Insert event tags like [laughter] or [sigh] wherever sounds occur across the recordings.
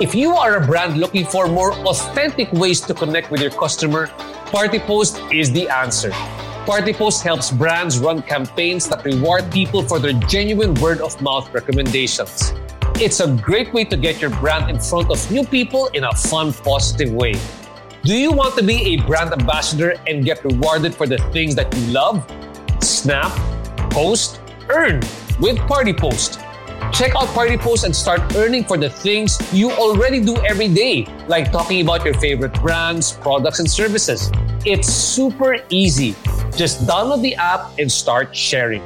If you are a brand looking for more authentic ways to connect with your customer, Partipost is the answer. Partipost helps brands run campaigns that reward people for their genuine word of mouth recommendations. It's a great way to get your brand in front of new people in a fun, positive way. Do you want to be a brand ambassador and get rewarded for the things that you love? Snap, post, earn with Partipost. Check out Partipost and start earning for the things you already do every day, like talking about your favorite brands, products, and services. It's super easy. Just download the app and start sharing.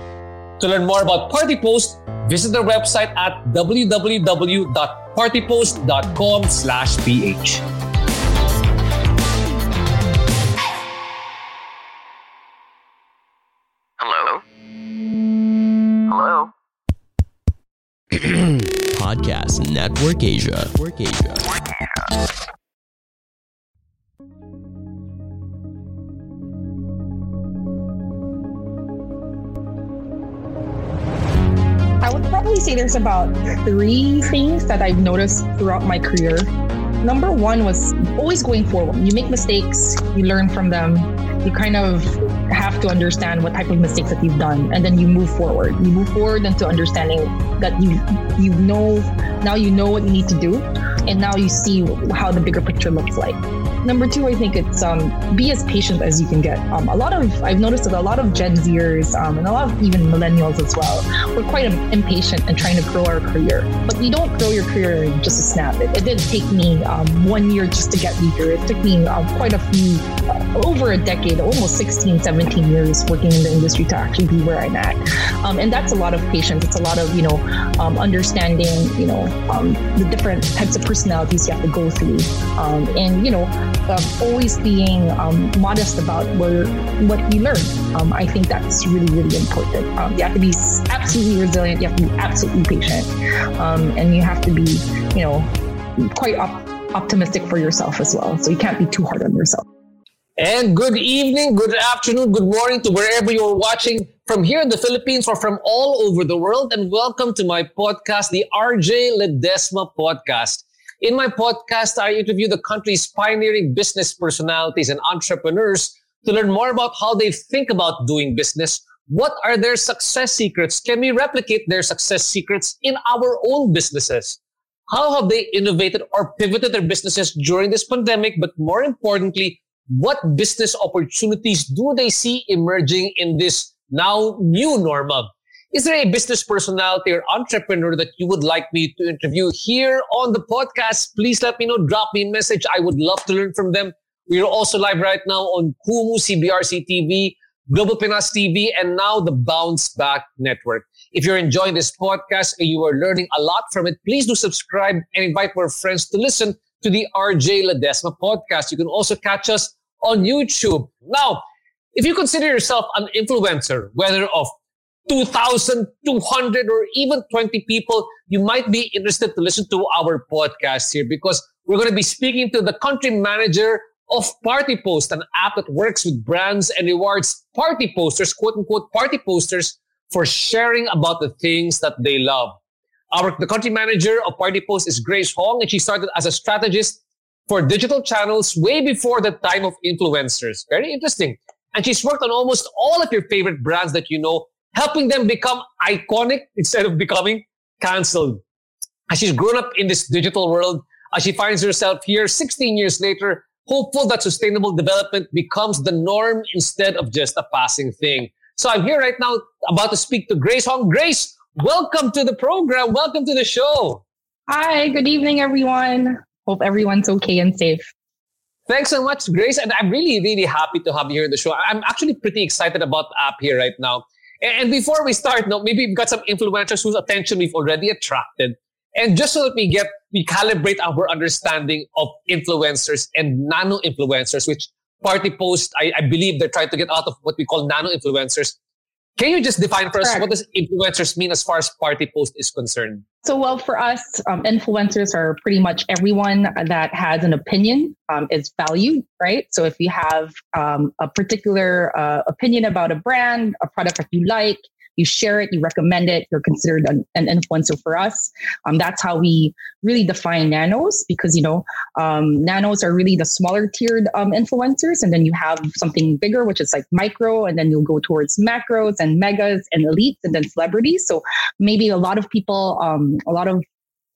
To learn more about Partipost, visit their website at www.partipost.com/ph. [clears throat] Podcast Network Asia. Network Asia. I would probably say there's about three things that I've noticed throughout my career. Number one was always going forward. You make mistakes, you learn from them. You kind of have to understand what type of mistakes that you've done, and then you move forward. You move forward into understanding that you you know now you know what you need to do, and now you see how the bigger picture looks like. Number two, I think it's um, be as patient as you can get. Um, a lot of I've noticed that a lot of Gen Zers um, and a lot of even millennials as well, we're quite impatient in trying to grow our career. But you don't grow your career in just a snap. It, it didn't take me um, one year just to get here. It took me um, quite a few, uh, over a decade, almost 16, 17 years working in the industry to actually be where I'm at. Um, and that's a lot of patience. It's a lot of you know understanding you know um, the different types of personalities you have to go through, um, and you know um, always being um, modest about where what you learn. Um, I think that's really really important. Um, you have to be absolutely resilient. You have to be absolutely patient, um, and you have to be you know quite op- optimistic for yourself as well. So you can't be too hard on yourself. And good evening, good afternoon, good morning to wherever you're watching from here in the Philippines or from all over the world. And welcome to my podcast, the RJ Ledesma Podcast. In my podcast, I interview the country's pioneering business personalities and entrepreneurs to learn more about how they think about doing business. What are their success secrets? Can we replicate their success secrets in our own businesses? How have they innovated or pivoted their businesses during this pandemic? But more importantly, what business opportunities do they see emerging in this now new normal? Is there a business personality or entrepreneur that you would like me to interview here on the podcast? Please let me know. Drop me a message. I would love to learn from them. We are also live right now on Kumu CBRC TV, Global Pinas TV, and now the Bounce Back Network. If you're enjoying this podcast and you are learning a lot from it, please do subscribe and invite more friends to listen to the RJ Ledesma podcast. You can also catch us on YouTube. Now, if you consider yourself an influencer, whether of 2,200 or even 20 people, you might be interested to listen to our podcast here because we're going to be speaking to the country manager of Partipost, an app that works with brands and rewards Partiposters, quote unquote Partiposters, for sharing about the things that they love. Our the country manager of Partipost is Grace Hong, and she started as a strategist for digital channels way before the time of influencers. Very interesting. And she's worked on almost all of your favorite brands that you know, helping them become iconic instead of becoming canceled. As she's grown up in this digital world, as she finds herself here 16 years later, hopeful that sustainable development becomes the norm instead of just a passing thing. So I'm here right now about to speak to Grace Hong. Grace, welcome to the program. Welcome to the show. Hi, good evening, everyone. Hope everyone's okay and safe. Thanks so much, Grace. And I'm really, really happy to have you here in the show. I'm actually pretty excited about the app here right now. And before we start, no, maybe we've got some influencers whose attention we've already attracted. And just so that we get, we calibrate our understanding of influencers and nano influencers, which Partipost, I, I believe they're trying to get out of what we call nano influencers. Can you just define for us what does influencers mean as far as Partipost is concerned? So, well, for us, um, influencers are pretty much everyone that has an opinion um, is valued, right? So, if you have um, a particular uh, opinion about a brand, a product that you like, you share it, you recommend it, you're considered an, an influencer for us. Um, that's how we really define nanos because, you know, um, nanos are really the smaller tiered um, influencers. And then you have something bigger, which is like micro, and then you'll go towards macros and megas and elites and then celebrities. So maybe a lot of people, um, a lot of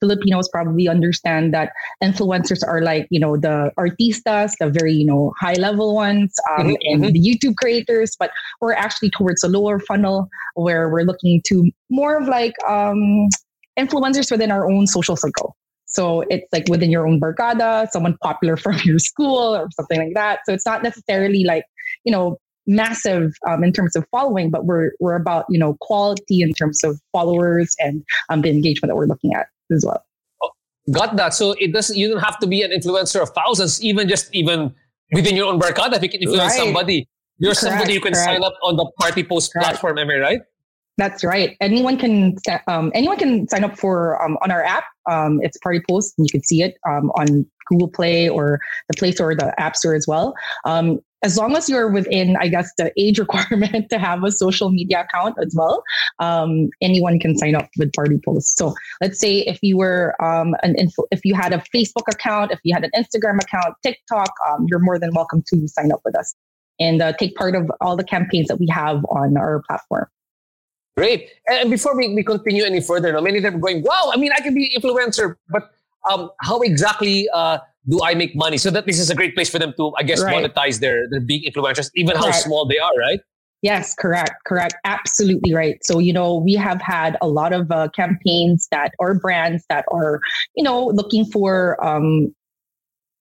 Filipinos probably understand that influencers are like, you know, the artistas, the very, you know, high level ones, um, mm-hmm, and mm-hmm. the YouTube creators, but we're actually towards a lower funnel where we're looking to more of like um, influencers within our own social circle. So it's like within your own barkada, someone popular [laughs] from your school or something like that. So it's not necessarily like, you know, massive um, in terms of following, but we're we're about you know quality in terms of followers and um, the engagement that we're looking at as well. Oh, got that. So it doesn't. You don't have to be an influencer of thousands. Even just even within your own barkada, if you can influence right. somebody, you're correct, somebody you can correct. sign up on the Partipost correct. platform. Am I right? That's right. Anyone can um, anyone can sign up for um, on our app. Um, it's Partipost, and you can see it um, on Google Play or the Play Store or the App Store as well. As long as you're within, I guess, the age [laughs] requirement to have a social media account as well, um, anyone can sign up with Partipost. So let's say if you were um, an info, if you had a Facebook account, if you had an Instagram account, TikTok, um, you're more than welcome to sign up with us and uh, take part of all the campaigns that we have on our platform. Great. And before we, we continue any further, many of them are going, wow, I mean, I can be influencer, but um, how exactly uh, do I make money? So that this is a great place for them to, I guess, right. monetize their, their big influencers, even correct. how small they are, right? Yes, correct, correct. Absolutely right. So, you know, we have had a lot of uh, campaigns that or brands that are, you know, looking for um,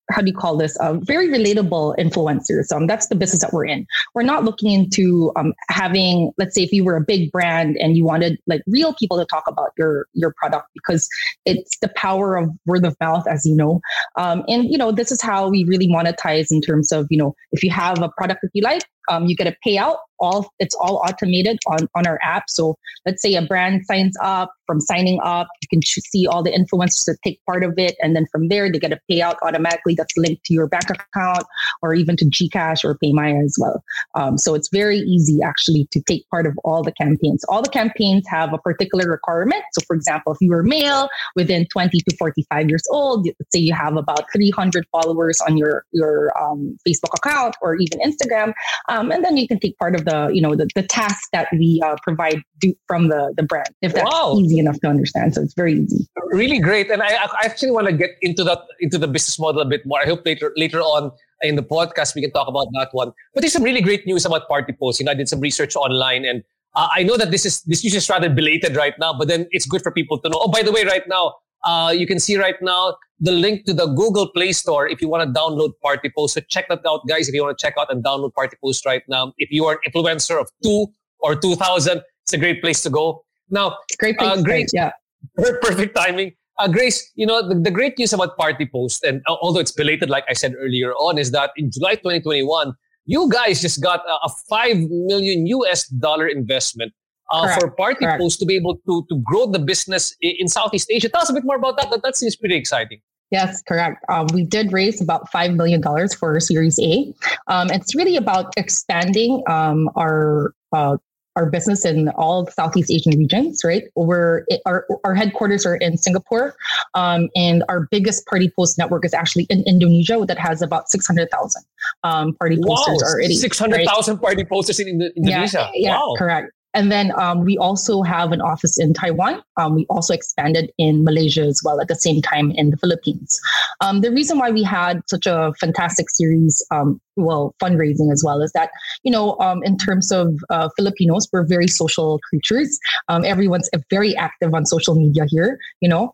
how do you call this? Uh, very relatable influencers. Um, that's the business that we're in. We're not looking into um, having, let's say, if you were a big brand and you wanted like real people to talk about your your product because it's the power of word of mouth, as you know. Um, and you know, this is how we really monetize in terms of you know, if you have a product that you like, um, you get a payout. All it's all automated on on our app. So let's say a brand signs up from signing up you can see all the influencers that take part of it. And then from there they get a payout automatically that's linked to your bank account or even to gcash or paymaya as well. Um, so it's very easy actually to take part of all the campaigns. All the campaigns have a particular requirement. So for example if you are male within 20 to 45 years old let's say you have about 300 followers on your your um, facebook account or even instagram um, and then you can take part of the you know the, the tasks that we uh, provide do, from the the brand if that's wow. easy enough to understand. So it's very easy. Really great. And i, I actually want to get into that into the business model a bit more. I hope later later on in the podcast we can talk about that one. But there's some really great news about Partipost. you know i did some research online and uh, i know that this is this news is rather belated right now but then it's good for people to know. Oh by the way right now uh, you can see right now the link to the Google Play Store if you want to download Partipost. So check that out, guys. If you want to check out and download Partipost right now, if you are an influencer of two or two thousand, it's a great place to go. Now, great, uh, great, yeah, [laughs] perfect timing. Uh, Grace, you know the, the great news about Partipost, and although it's belated, like I said earlier on, is that in July 2021, you guys just got a, a five million US dollar investment uh, for Party Correct. Post to be able to, to grow the business in Southeast Asia. Tell us a bit more about that. That, that seems pretty exciting. Yes, correct. Um, we did raise about $5 million for Series A. Um, it's really about expanding um, our uh, our business in all Southeast Asian regions, right? We're our, our headquarters are in Singapore, um, and our biggest Partipost network is actually in Indonesia that has about six hundred thousand um, Partiposters wow, already. Six hundred thousand right? Partiposters in Indonesia. Yeah, yeah, wow. correct. And then um, we also have an office in Taiwan. Um, we also expanded in Malaysia as well at the same time in the Philippines. Um, the reason why we had such a fantastic series, um, well, fundraising as well, is that, you know, um, in terms of uh, Filipinos, we're very social creatures. Um, everyone's very active on social media here, you know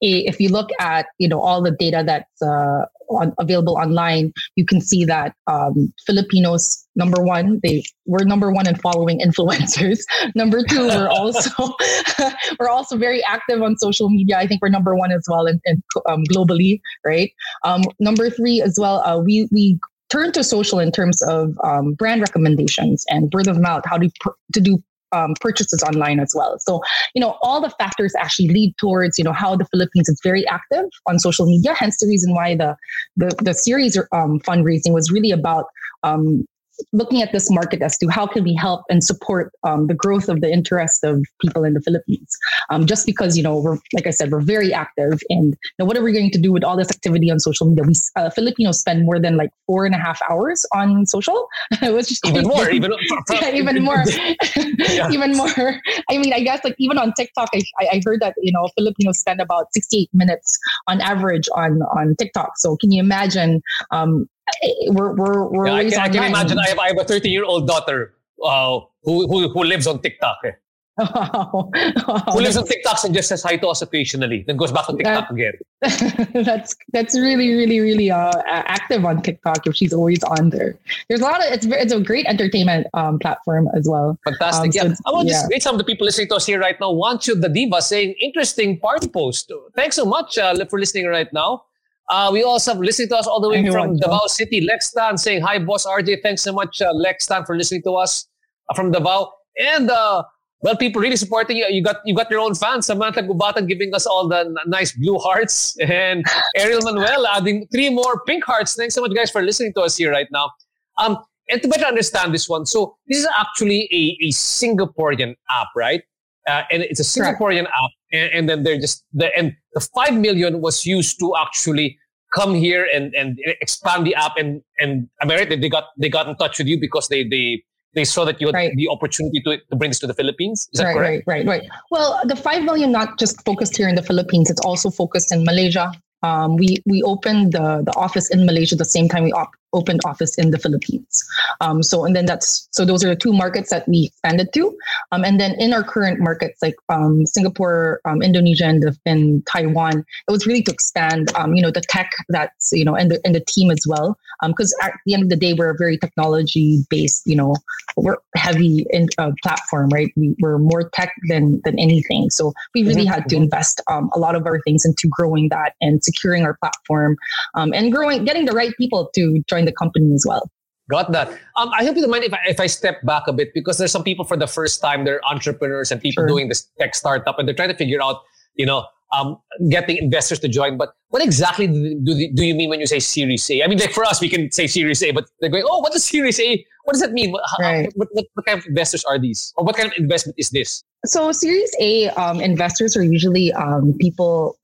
if you look at you know all the data that's uh, on, available online, you can see that um, Filipinos number one they we're number one in following [laughs] influencers. number two, we're [laughs] also [laughs] we're also very active on social media. I think we're number one as well in, in um, globally, right? Um, number three as well, uh, we we turn to social in terms of um, brand recommendations and word of mouth, how to, to do um, purchases online as well. So, you know, all the factors actually lead towards, you know, how the Philippines is very active on social media. Hence the reason why the the, the series um, fundraising was really about um, looking at this market as to how can we help and support um, the growth of the interest of people in the Philippines. Um, just because you know we're like I said, we're very active, and know, what are we going to do with all this activity on social media? We uh, Filipinos spend more than like four and a half hours on social, [laughs] which is even more, even, [laughs] yeah, even more, [laughs] yeah. even more. I mean, I guess like even on TikTok, I, I heard that you know Filipinos spend about 68 minutes on average on on TikTok. So can you imagine um, [laughs] we're we're, we're yeah, I can, I can imagine. I have, I have a 30 year old daughter uh, who, who who lives on TikTok. Eh. Wow. [laughs] Who lives on TikTok and just says hi to us occasionally, then goes back on TikTok that, again. [laughs] that's that's really really really uh, active on TikTok if she's always on there. There's a lot of it's it's a great entertainment um, platform as well. Fantastic. Um, yeah, so I want to yeah. read some of the people listening to us here right now. Want you the diva saying interesting Partipost. Thanks so much uh, for listening right now. Uh, we also have listening to us all the way from Davao City. Lextan saying, Hi, boss RJ. Thanks so much, uh, Lextan, for listening to us uh, from Davao. And, uh, well, people really supporting you. You got you got your own fans. Samantha Gubatan giving us all the n- nice blue hearts. [laughs] And Ariel Manuel adding three more pink hearts. Thanks so much, guys, for listening to us here right now. Um, and to better understand this one, so this is actually a, a Singaporean app, right? Uh, and it's a Singaporean Correct. app, and, and, then they're just the and the five million was used to actually come here and and expand the app and and I mean, right, they got they got in touch with you because they they they saw that you had right. the opportunity to, to bring this to the Philippines. Is that right, correct? Right, right, right. Well, the five million not just focused here in the Philippines; it's also focused in Malaysia. Um, we we opened the the office in Malaysia the same time we op- opened office in the Philippines. Um, so and then that's so those are the two markets that we expanded to. Um, and then in our current markets like um, Singapore, um, Indonesia, and, the, and Taiwan, it was really to expand, um, you know, the tech that's you know and the and the team as well. Because um, at the end of the day, we're a very technology based, you know, we're heavy in uh, platform, right? We, we're more tech than than anything. So we really mm-hmm. had to invest a lot of our things into growing that and securing our platform and growing, getting the right people to join join the company as well. Got that. Um, I hope you don't mind if I, if I step back a bit because there's some people for the first time, they're entrepreneurs and people sure. doing this tech startup and they're trying to figure out, you know, um, getting investors to join. But what exactly do, do you mean when you say Series A? I mean, like for us, we can say Series A, but they're going, oh, what is Series A? What does that mean? What, right. what, what, what kind of investors are these? Or what kind of investment is this? So, Series A um, investors are usually um, people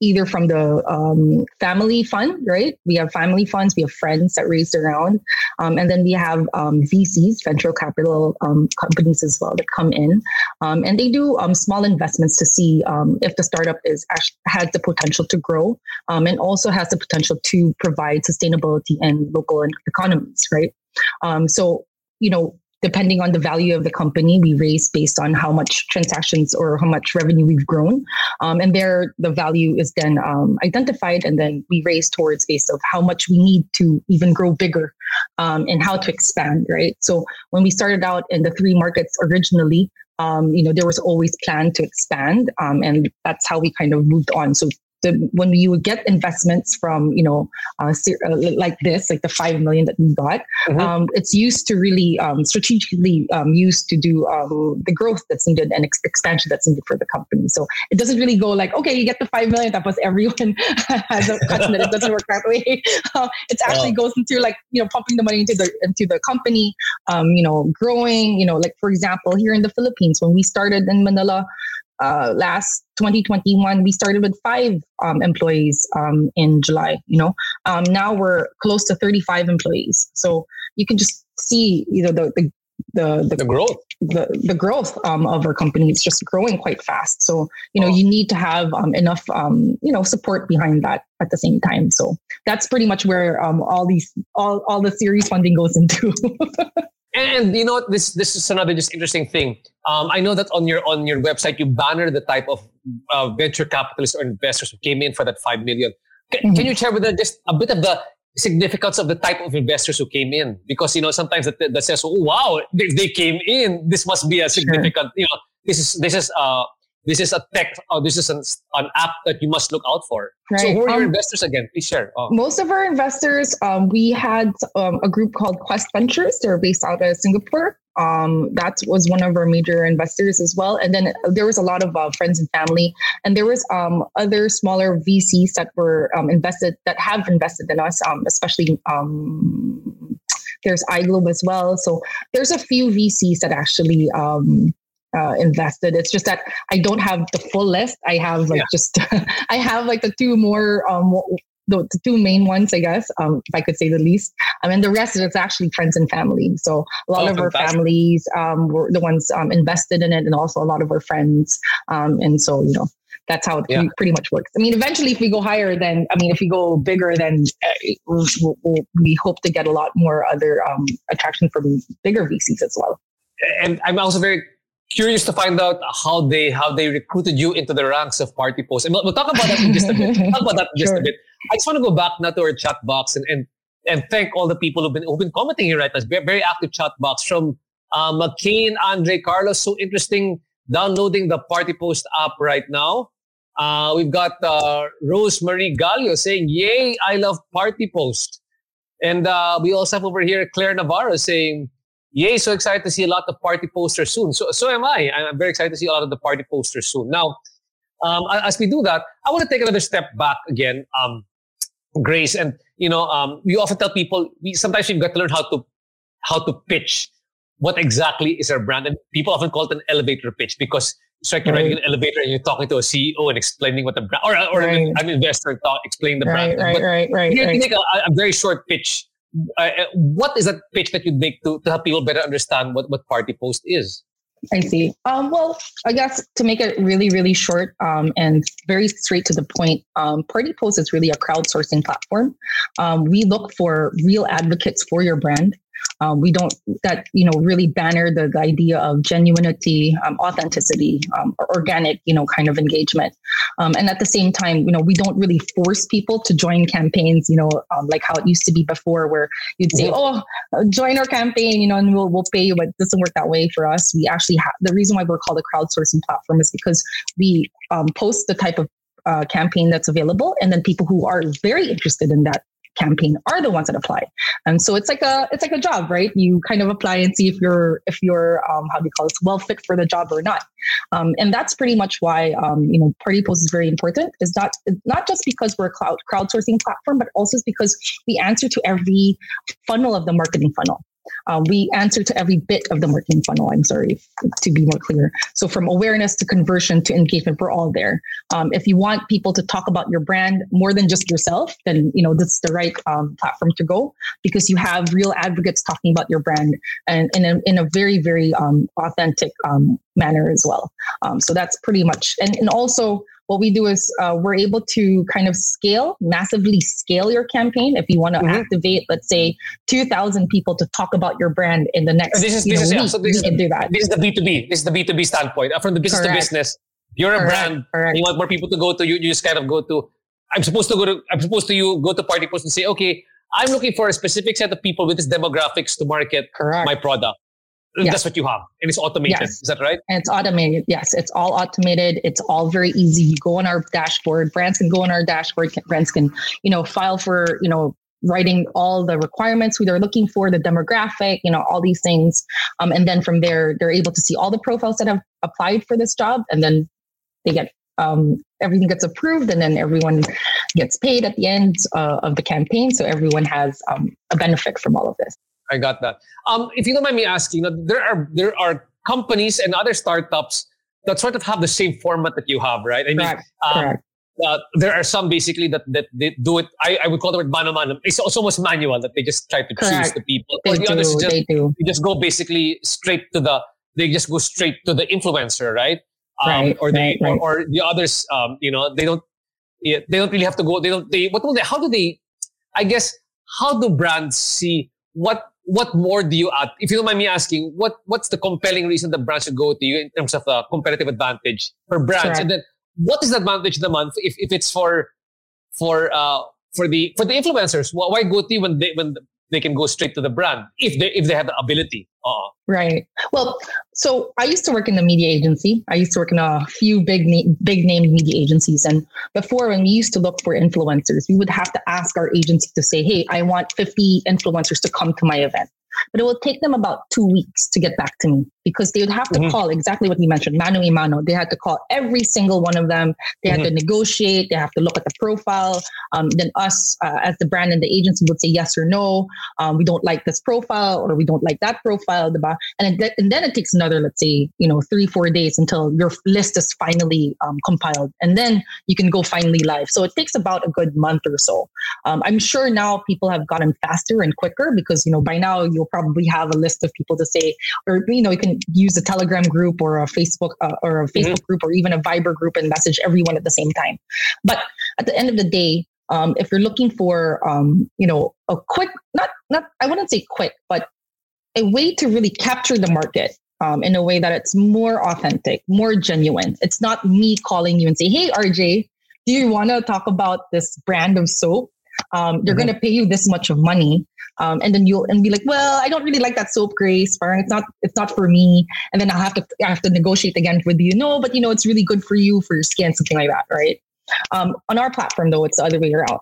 either from the um, family fund, right? We have family funds, we have friends that raise around, um, and then we have um, VCs, venture capital um, companies as well that come in, and they do small investments to see if the startup is has the potential to grow, and also has the potential to provide sustainability in local economies, right? so, you know, depending on the value of the company, we raise based on how much transactions or how much revenue we've grown. Um, and there, the value is then um, identified, and then we raise towards based of how much we need to even grow bigger um, and how to expand, right? So when we started out in the three markets originally, um, you know, there was always plan to expand, um, and that's how we kind of moved on. So the when you would get investments from you know uh, uh, like this like the five million that we got mm-hmm. um, it's used to really um, strategically um, used to do um, the growth that's needed and ex- expansion that's needed for the company. So it doesn't really go like okay you get the five million that was everyone [laughs] has a customer it doesn't work that way. [laughs] Uh, it actually goes into like you know pumping the money into the into the company um, you know growing you know like for example here in the philippines when we started in manila uh, last 2021, we started with five um, employees um, in July. You know, um, now we're close to 35 employees. So you can just see, you know, the the the, the, the growth. The, the growth um, of our company is just growing quite fast. So you know you need to have um, enough um, you know support behind that at the same time. So that's pretty much where um, all these all, all the series funding goes into [laughs] And you know? This this is another just interesting thing. Um, I know that on your on your website you banner the type of uh, venture capitalists or investors who came in for that five million. mm-hmm. can you share with us just a bit of the significance of the type of investors who came in? Because you know sometimes that, that says, oh, "Wow, they, they came in. This must be a significant." Sure. You know, this is this is uh this is a tech or this is an, an app that you must look out for. Right. So who are um, your investors again? Please share. Oh. Most of our investors, um, we had um, a group called Quest Ventures. They're based out of Singapore. Um, that was one of our major investors as well. And then there was a lot of uh, friends and family, and there was um, other smaller VCs that were um, invested that have invested in us, um, especially um, there's iGlobe as well. So there's a few VCs that actually um, uh, invested. It's just that I don't have the full list. I have like yeah. just [laughs] I have like the two more um, the, the, two main ones, I guess, um, if I could say the least. I mean, the rest is actually friends and family. So a lot oh, of our families um, were the ones um, invested in it, and also a lot of our friends. Um, and so, you know, that's how it yeah. pretty much works. I mean, eventually, if we go higher, then I mean, if we go bigger, then uh, we'll, we'll, we hope to get a lot more other um, attraction from bigger VCs as well. And I'm also very curious to find out how they how they recruited you into the ranks of Partipost. And we'll, we'll talk about that in just a bit. talk about that in just sure. a bit. I just want to go back now to our chat box and, and and thank all the people who've been who've been commenting here right now. Very, very active chat box from uh, McCain, Andre, Carlos. So interesting downloading the Partipost app right now. Uh, we've got uh, Rosemary Gallo saying, "Yay, I love Partipost," and uh, we also have over here Claire Navarro saying, "Yay, so excited to see a lot of Partiposters soon." So, so am I. I'm very excited to see a lot of the Partiposters soon. Now, um, as we do that, I want to take another step back again. Um, grace. And you know, um, we often tell people we sometimes we've got to learn how to how to pitch what exactly is our brand. And people often call it an elevator pitch because it's like you're right. riding an elevator and you're talking to a CEO and explaining what the brand or, or right. an, an, investor talk, explain the right, brand. Right, but right, right, you right. make a, a, very short pitch. Uh, uh, what is that pitch that you make to, to help people better understand what, what Partipost is? I see. Um, well, I guess to make it really, really short um, and very straight to the point, um, Party Post is really a crowdsourcing platform. Um, we look for real advocates for your brand. Um, we don't that you know really banner the, the idea of genuinity, um, authenticity, um, organic you know kind of engagement, um, and at the same time you know we don't really force people to join campaigns you know um, like how it used to be before where you'd say oh join our campaign you know and we'll we'll pay you but it doesn't work that way for us. We actually have the reason why we're called a crowdsourcing platform is because we um, post the type of uh, campaign that's available and then people who are very interested in that campaign are the ones that apply. And so it's like a it's like a job, right? You kind of apply and see if you're if you're um, how do you call it well fit for the job or not. Um, and that's pretty much why um, you know Partipost is very important. Is not not just because we're a cloud crowdsourcing platform, but also because we answer to every funnel of the marketing funnel. Uh, we answer to every bit of the marketing funnel. I'm sorry to be more clear. So from awareness to conversion to engagement, we're all there. Um, if you want people to talk about your brand more than just yourself, then you know that's the right um, platform to go because you have real advocates talking about your brand and in a, in a very very um, authentic um, manner as well. Um, so that's pretty much and and also what we do is uh, we're able to kind of scale, massively scale your campaign. If you want to mm-hmm. activate, let's say, 2,000 people to talk about your brand in the next this is, this know, is, week, yeah, so this is, can do that. This is the B2B. This is the B2B standpoint. From the business Correct. to business, you're a Correct. brand. Correct. You want more people to go to you. You just kind of go to, I'm supposed to go to, I'm supposed to you go to Partipost and say, okay, I'm looking for a specific set of people with this demographics to market Correct. my product. Yes. That's what you have. And it's automated. Yes. Is that right? And it's automated. Yes. It's all automated. It's all very easy. You go on our dashboard. Brands can go on our dashboard. Brands can, you know, file for, you know, writing all the requirements, who they're looking for, the demographic, you know, all these things. Um, and then from there, they're able to see all the profiles that have applied for this job. And then they get um, everything gets approved and then everyone gets paid at the end uh, of the campaign. So everyone has um, a benefit from all of this. I got that. Um, if you don't mind me asking, there are there are companies and other startups that sort of have the same format that you have, right? I mean, Correct. Um, Correct. Uh, there are some basically that, that they do it. I, I would call it mano. It's, it's almost manual that they just try to Correct. choose the people. They or the do, others just, they do. Just go basically straight to the. They just go straight to the influencer, right? Um, right or they right, or, or, the others. Um, you know, they don't. Yeah, they don't really have to go. They don't. They what do they? How do they? I guess how do brands see what what more do you add? If you don't mind me asking, what what's the compelling reason the brand should go to you in terms of the competitive advantage for brands? Correct. And then what is the advantage the month if, if it's for for uh, for the for the influencers? Why go to you when they when they can go straight to the brand if they if they have the ability. Uh-uh. Right. Well, so I used to work in the media agency. I used to work in a few big na- big named media agencies, and before when we used to look for influencers, we would have to ask our agency to say, "Hey, I want 50 influencers to come to my event." But it will take them about two weeks to get back to me because they would have to mm-hmm. call exactly what you mentioned, mano a mano. They had to call every single one of them. They had mm-hmm. to negotiate. They have to look at the profile. Um, then us uh, as the brand and the agency would say yes or no. Um, we don't like this profile or we don't like that profile. And, it, and then it takes another, let's say, you know, three, four days until your list is finally um, compiled. And then you can go finally live. So it takes about a good month or so. Um, I'm sure now people have gotten faster and quicker because, you know, by now you'll probably have a list of people to say, or, you know, you can use a Telegram group or a Facebook uh, or a Facebook mm-hmm. group or even a Viber group and message everyone at the same time. But at the end of the day, um, if you're looking for um, you know a quick, not not I wouldn't say quick, but a way to really capture the market um, in a way that it's more authentic, more genuine. It's not me calling you and say, "Hey, RJ, do you want to talk about this brand of soap?" Um, they're mm-hmm. going to pay you this much of money, um, and then you'll and be like, well, I don't really like that soap, Grace. It's not it's not for me. And then I'll have to I have to negotiate again with you. No, but you know, it's really good for you for your skin, something like that, right? Um, on our platform, though, it's the other way around.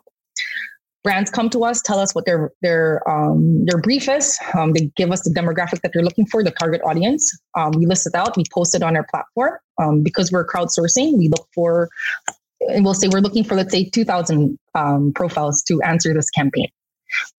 Brands come to us, tell us what their their um, their brief is. Um, they give us the demographic that they're looking for, the target audience. Um, we list it out. We post it on our platform. Um, because we're crowdsourcing, we look for and we'll say we're looking for let's say 2,000 um, profiles to answer this campaign.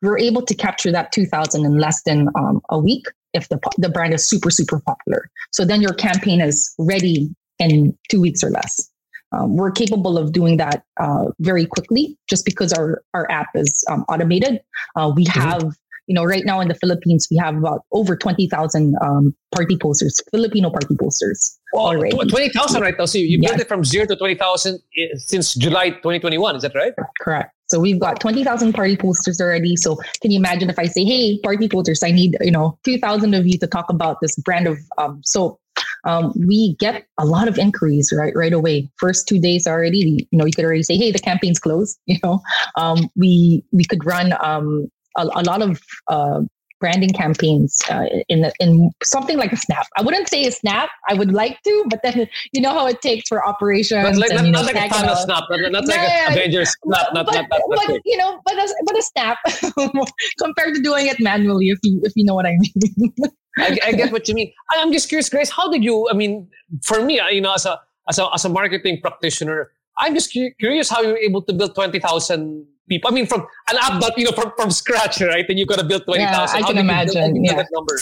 We're able to capture that 2000 in less than um, a week if the, the brand is super super popular. So then your campaign is ready in two weeks or less. Um, we're capable of doing that uh, very quickly just because our, our app is um, automated. Uh, we mm-hmm. have you know right now in the philippines we have about over 20000 um, Partiposters filipino Partiposters well, already 20000 right now so you yes. built it from zero to 20000 eh, since july 2021 is that right correct so we've got 20,000 Partiposters already. So can you imagine if I say, hey, Partiposters, I need, you know, 2,000 of you to talk about this brand of um, soap. Um, we get a lot of inquiries right right away. First two days already, you know, you could already say, "Hey, the campaign's closed." [laughs] You know, um, we we could run um, a, a, lot of uh, branding campaigns uh, in the, in something like a snap. I wouldn't say a snap. I would like to, but then [laughs] you know how it takes for operations. But like, and, not, not like a Thanos snap, not, not like a Avengers snap, not, but, not, not, but you know, but a, but a snap [laughs] compared to doing it manually, if you if you know what I mean. I, I get what you mean. I'm just curious, Grace. How did you? I mean, for me, you know, as a as a as a marketing practitioner, I'm just curious how you were able to build twenty thousand people. I mean, from an app that you know from, from scratch, right? And you've got to build twenty thousand. Yeah, I can imagine. yeah. that number?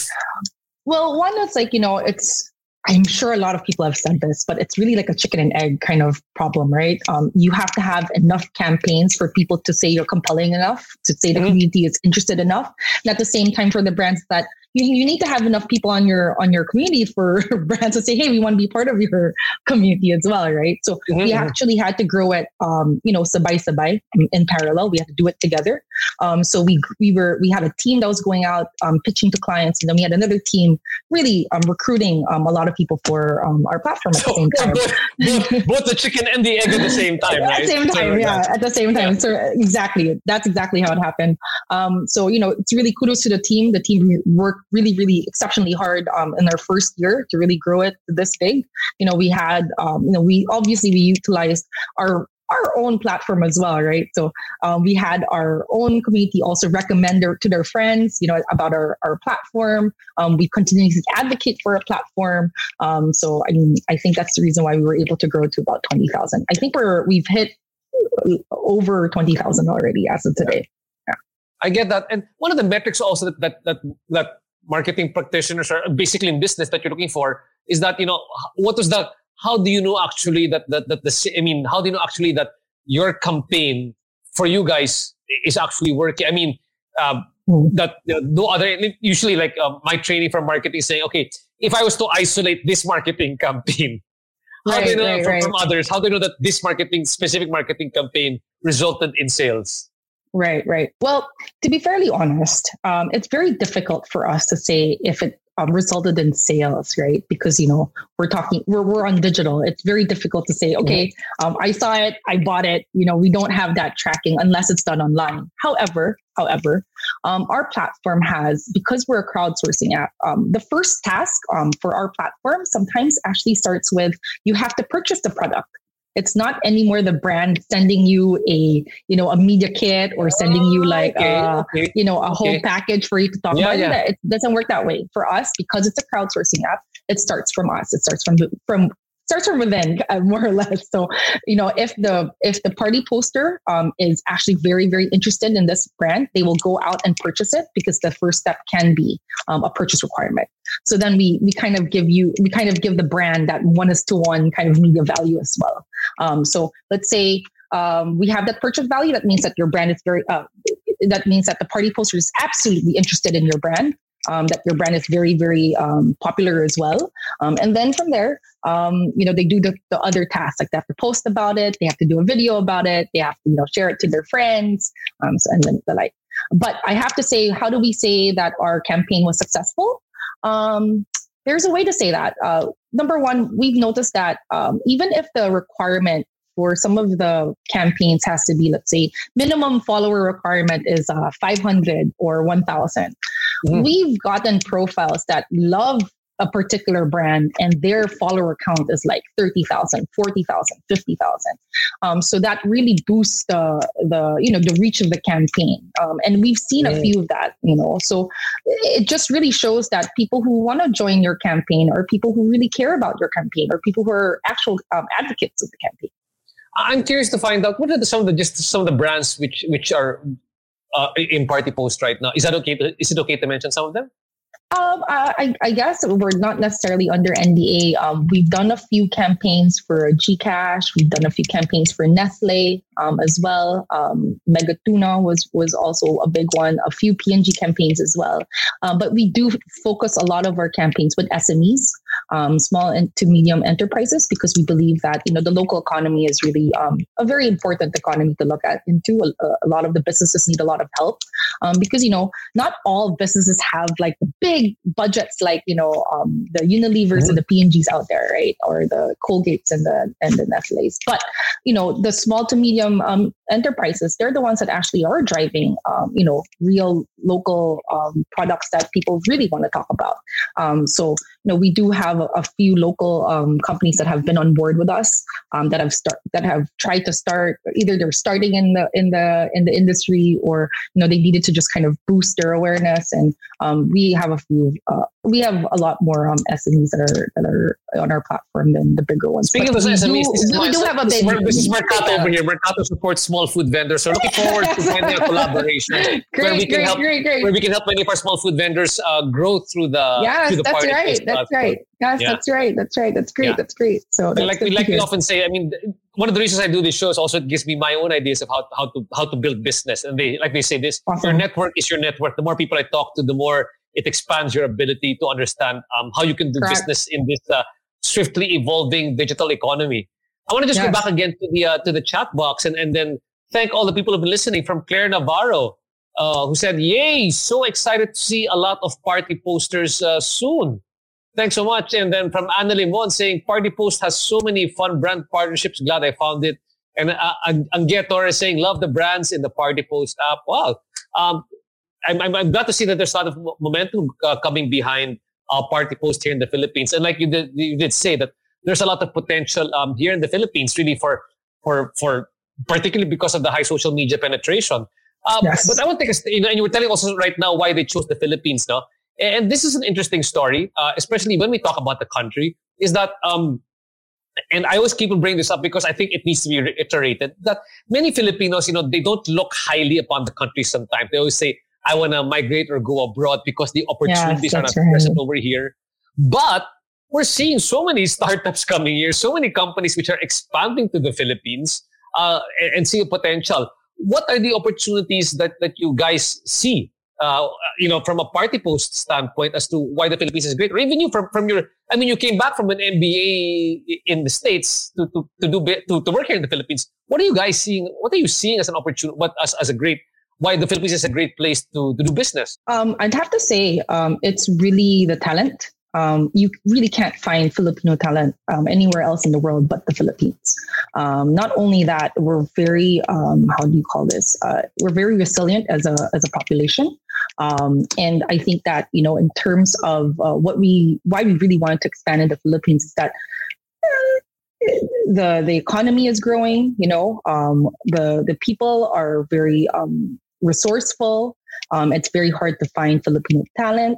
Well, one is like you know, it's. I'm sure a lot of people have said this, but it's really like a chicken and egg kind of problem, right? Um, you have to have enough campaigns for people to say you're compelling enough, to say the mm-hmm. community is interested enough, and at the same time for the brands that you, you need to have enough people on your on your community for [laughs] brands to say, hey, we want to be part of your [laughs] community as well, right? So mm-hmm. we actually had to grow it, um, you know, sabay sabay in parallel. We had to do it together. Um, so we we were we had a team that was going out um, pitching to clients, and then we had another team really um, recruiting um, a lot of people for um, our platform at so, the same [laughs] time. Both, both, the chicken and the egg at the same time, right? At the same time, so, yeah, at the same time. Yeah. So exactly, that's exactly how it happened. so you know, it's really kudos to the team. The team worked really, really exceptionally hard um, in our first year to really grow it this big. You know, we had, um, you know, we obviously we utilized our our own platform as well, right? So um, we had our own community also recommend their, to their friends, you know, about our, our platform. Um, we continue to advocate for a platform. Um, so I mean, I think that's the reason why we were able to grow to about twenty thousand. I think we're we've hit over twenty thousand already as of today. I get that, and one of the metrics also that that that, that marketing practitioners are basically in business that you're looking for is that you know what was that how do you know actually that that, that the i mean how do you know actually that your campaign for you guys is actually working? I mean um, that you know, no other usually like uh, my training from marketing saying okay if i was to isolate this marketing [laughs] campaign how right, do you know right, from, right. from others how do you know that this marketing specific marketing campaign resulted in sales Right, right. Well, to be fairly honest, um, it's very difficult for us to say if it um, resulted in sales, right? Because you know we're talking, we're we're on digital. It's very difficult to say, okay, um, I saw it, I bought it. You know, we don't have that tracking unless it's done online. However, however, um, our platform has because we're a crowdsourcing app. Um, the first task um, for our platform sometimes actually starts with you have to purchase the product. It's not anymore the brand sending you a you know a media kit or sending you like Okay, uh, okay. you know a whole Okay. package for you to talk Yeah, about. yeah. It doesn't work that way for us because it's a crowdsourcing app. It starts from us. It starts from the- from starts from within, [laughs] uh, more or less. So you know if the if the Partiposter um, is actually very very interested in this brand, they will go out and purchase it because the first step can be um, a purchase requirement. So then we we kind of give you we kind of give the brand that one is to one kind of media value as well. Um, so let's say um, we have that purchase value. That means that your brand is very. Uh, that means that the Partiposter is absolutely interested in your brand. Um, that your brand is very very um, popular as well. Um, and then from there, um, you know, they do the, the other tasks like they have to post about it, they have to do a video about it, they have to you know share it to their friends, um, so, and then the like. But I have to say, how do we say that our campaign was successful? Um, there's a way to say that. Uh, number one, we've noticed that um, even if the requirement for some of the campaigns has to be, let's say, minimum follower requirement is uh, 500 or 1,000, Mhm. we've gotten profiles that love a particular brand and their follower count is like 30,000, 40,000, 50,000. Um, so that really boosts the, the, you know, the reach of the campaign. Um, and we've seen a Mm. few of that, you know, so it just really shows that people who want to join your campaign or people who really care about your campaign or people who are actual um, advocates of the campaign. I'm curious to find out what are the, some of the just some of the brands which which are uh, in Partipost right now. Is that okay? To, is it okay to mention some of them? Um, I, I guess we're not necessarily under NDA. Um, we've done a few campaigns for Gcash. We've done a few campaigns for Nestle um, as well. Um, Megatuna was was also a big one. A few P&G campaigns as well. Um, but we do focus a lot of our campaigns with SMEs, um, small and to medium enterprises, because we believe that you know the local economy is really um, a very important economy to look at. Into a, a lot of the businesses need a lot of help um, because you know not all businesses have like big budgets like you know um, the Unilevers and the P&Gs out there, right? Or the Colgates and the and the Nestle's. But you know the small to medium um, enterprises, they're the ones that actually are driving um, you know real local um, products that people really want to talk about. Um, so you know we do have a, few local um, companies that have been on board with us um, that have start that have tried to start either they're starting in the in the in the industry or you know they needed to just kind of boost their awareness and um, we have a few uh, we have a lot more um, SMEs that are that are on our platform than the bigger ones. Speaking But of those do, SMEs, this is, we my- do have a big this is Mercato over here. Mercato supports small food vendors. So looking forward to [laughs] finding a collaboration where we can great, help great, great. where we can help many of our small food vendors uh, grow through the yes, through the that's right. That's right. Yes, Yeah. that's right. That's right. That's great. Yeah. That's great. So that's like we like we often say, I mean, one of the reasons I do this show is also it gives me my own ideas of how, how to how to build business. And they like they say this: Awesome. your network is your network. The more people I talk to, the more it expands your ability to understand um, how you can do Correct. business in this uh, swiftly evolving digital economy. I want to just go back again to the uh, to the chat box and and then thank all the people who've been listening. From Claire Navarro, uh, who said, "Yay! So excited to see a lot of Partiposters uh, soon." Thanks so much. And then from Anna Limon saying, Partipost has so many fun brand partnerships. Glad I found it. And uh, Ang- Angia Torres saying, love the brands in the Partipost app. Wow. Um, I'm, I'm, I'm glad to see that there's a lot of momentum uh, coming behind uh, Partipost here in the Philippines. And like you did, you did say that there's a lot of potential um, here in the Philippines, really for, for, for particularly because of the high social media penetration. Um, Yes. But I want to take a, you know, and you were telling also right now why they chose the Philippines, no? And this is an interesting story, uh, especially when we talk about the country, is that, um, and I always keep on bringing this up because I think it needs to be reiterated that many Filipinos, you know, they don't look highly upon the country sometimes. They always say, I want to migrate or go abroad because the opportunities are not right. present over here. But we're seeing so many startups coming here, so many companies which are expanding to the Philippines uh, and, and see a potential. What are the opportunities that, that you guys see? Uh, you know, from a Partipost standpoint as to why the Philippines is great, or even you from, from your, I mean, you came back from an MBA in the States to, to, to do, to, to work here in the Philippines. What are you guys seeing? What are you seeing as an opportunity, what, as, as a great why the Philippines is a great place to, to do business? Um, I'd have to say um, it's really the talent. Um, you really can't find Filipino talent um, anywhere else in the world but the Philippines. Um, not only that, we're very um, how do you call this? Uh, we're very resilient as a as a population, um, and I think that you know in terms of uh, what we why we really wanted to expand in the Philippines is that. Uh, the the economy is growing. You know, um, the the people are very resourceful. it's very hard to find Filipino talent.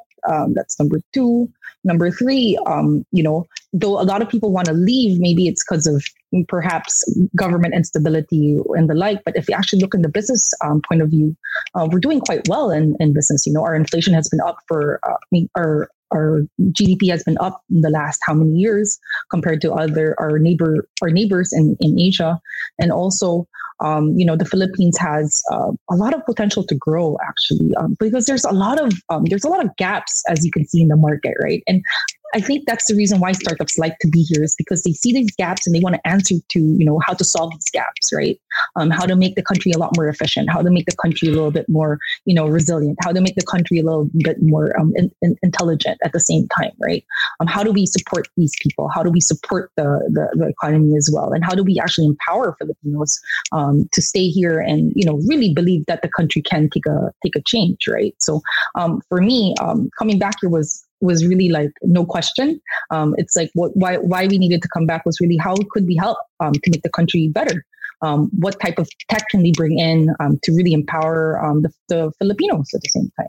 that's number two. Number three, um, you know, though a lot of people want to leave, maybe it's because of perhaps government instability and the like. But if you actually look in the business um, point of view, uh, we're doing quite well in, in business. You know, our inflation has been up for, uh, our our GDP has been up in the last how many years compared to other our neighbor our neighbors in, in Asia, and also um, you know, the Philippines has uh, a lot of potential to grow actually, um, because there's a lot of um, there's a lot of gaps as you can see in the market, right? And I think that's the reason why startups like to be here is because they see these gaps and they want to answer to, you know, how to solve these gaps, right? Um, how to make the country a lot more efficient, how to make the country a little bit more, you know, resilient, how to make the country a little bit more um, in, in, intelligent at the same time, right? Um, how do we support these people? How do we support the, the, the economy as well? And how do we actually empower Filipinos um, to stay here and, you know, really believe that the country can take a take a change, right? So um, for me, um, coming back here was was really like no question. Um, it's like what why why we needed to come back was really how could we help um, to make the country better. Um, what type of tech can we bring in um, to really empower um, the, the Filipinos at the same time?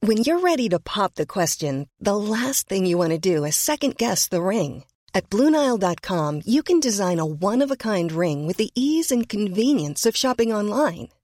When you're ready to pop the question, the last thing you want to do is second guess the ring. At BlueNile.com, you can design a one of a kind ring with the ease and convenience of shopping online.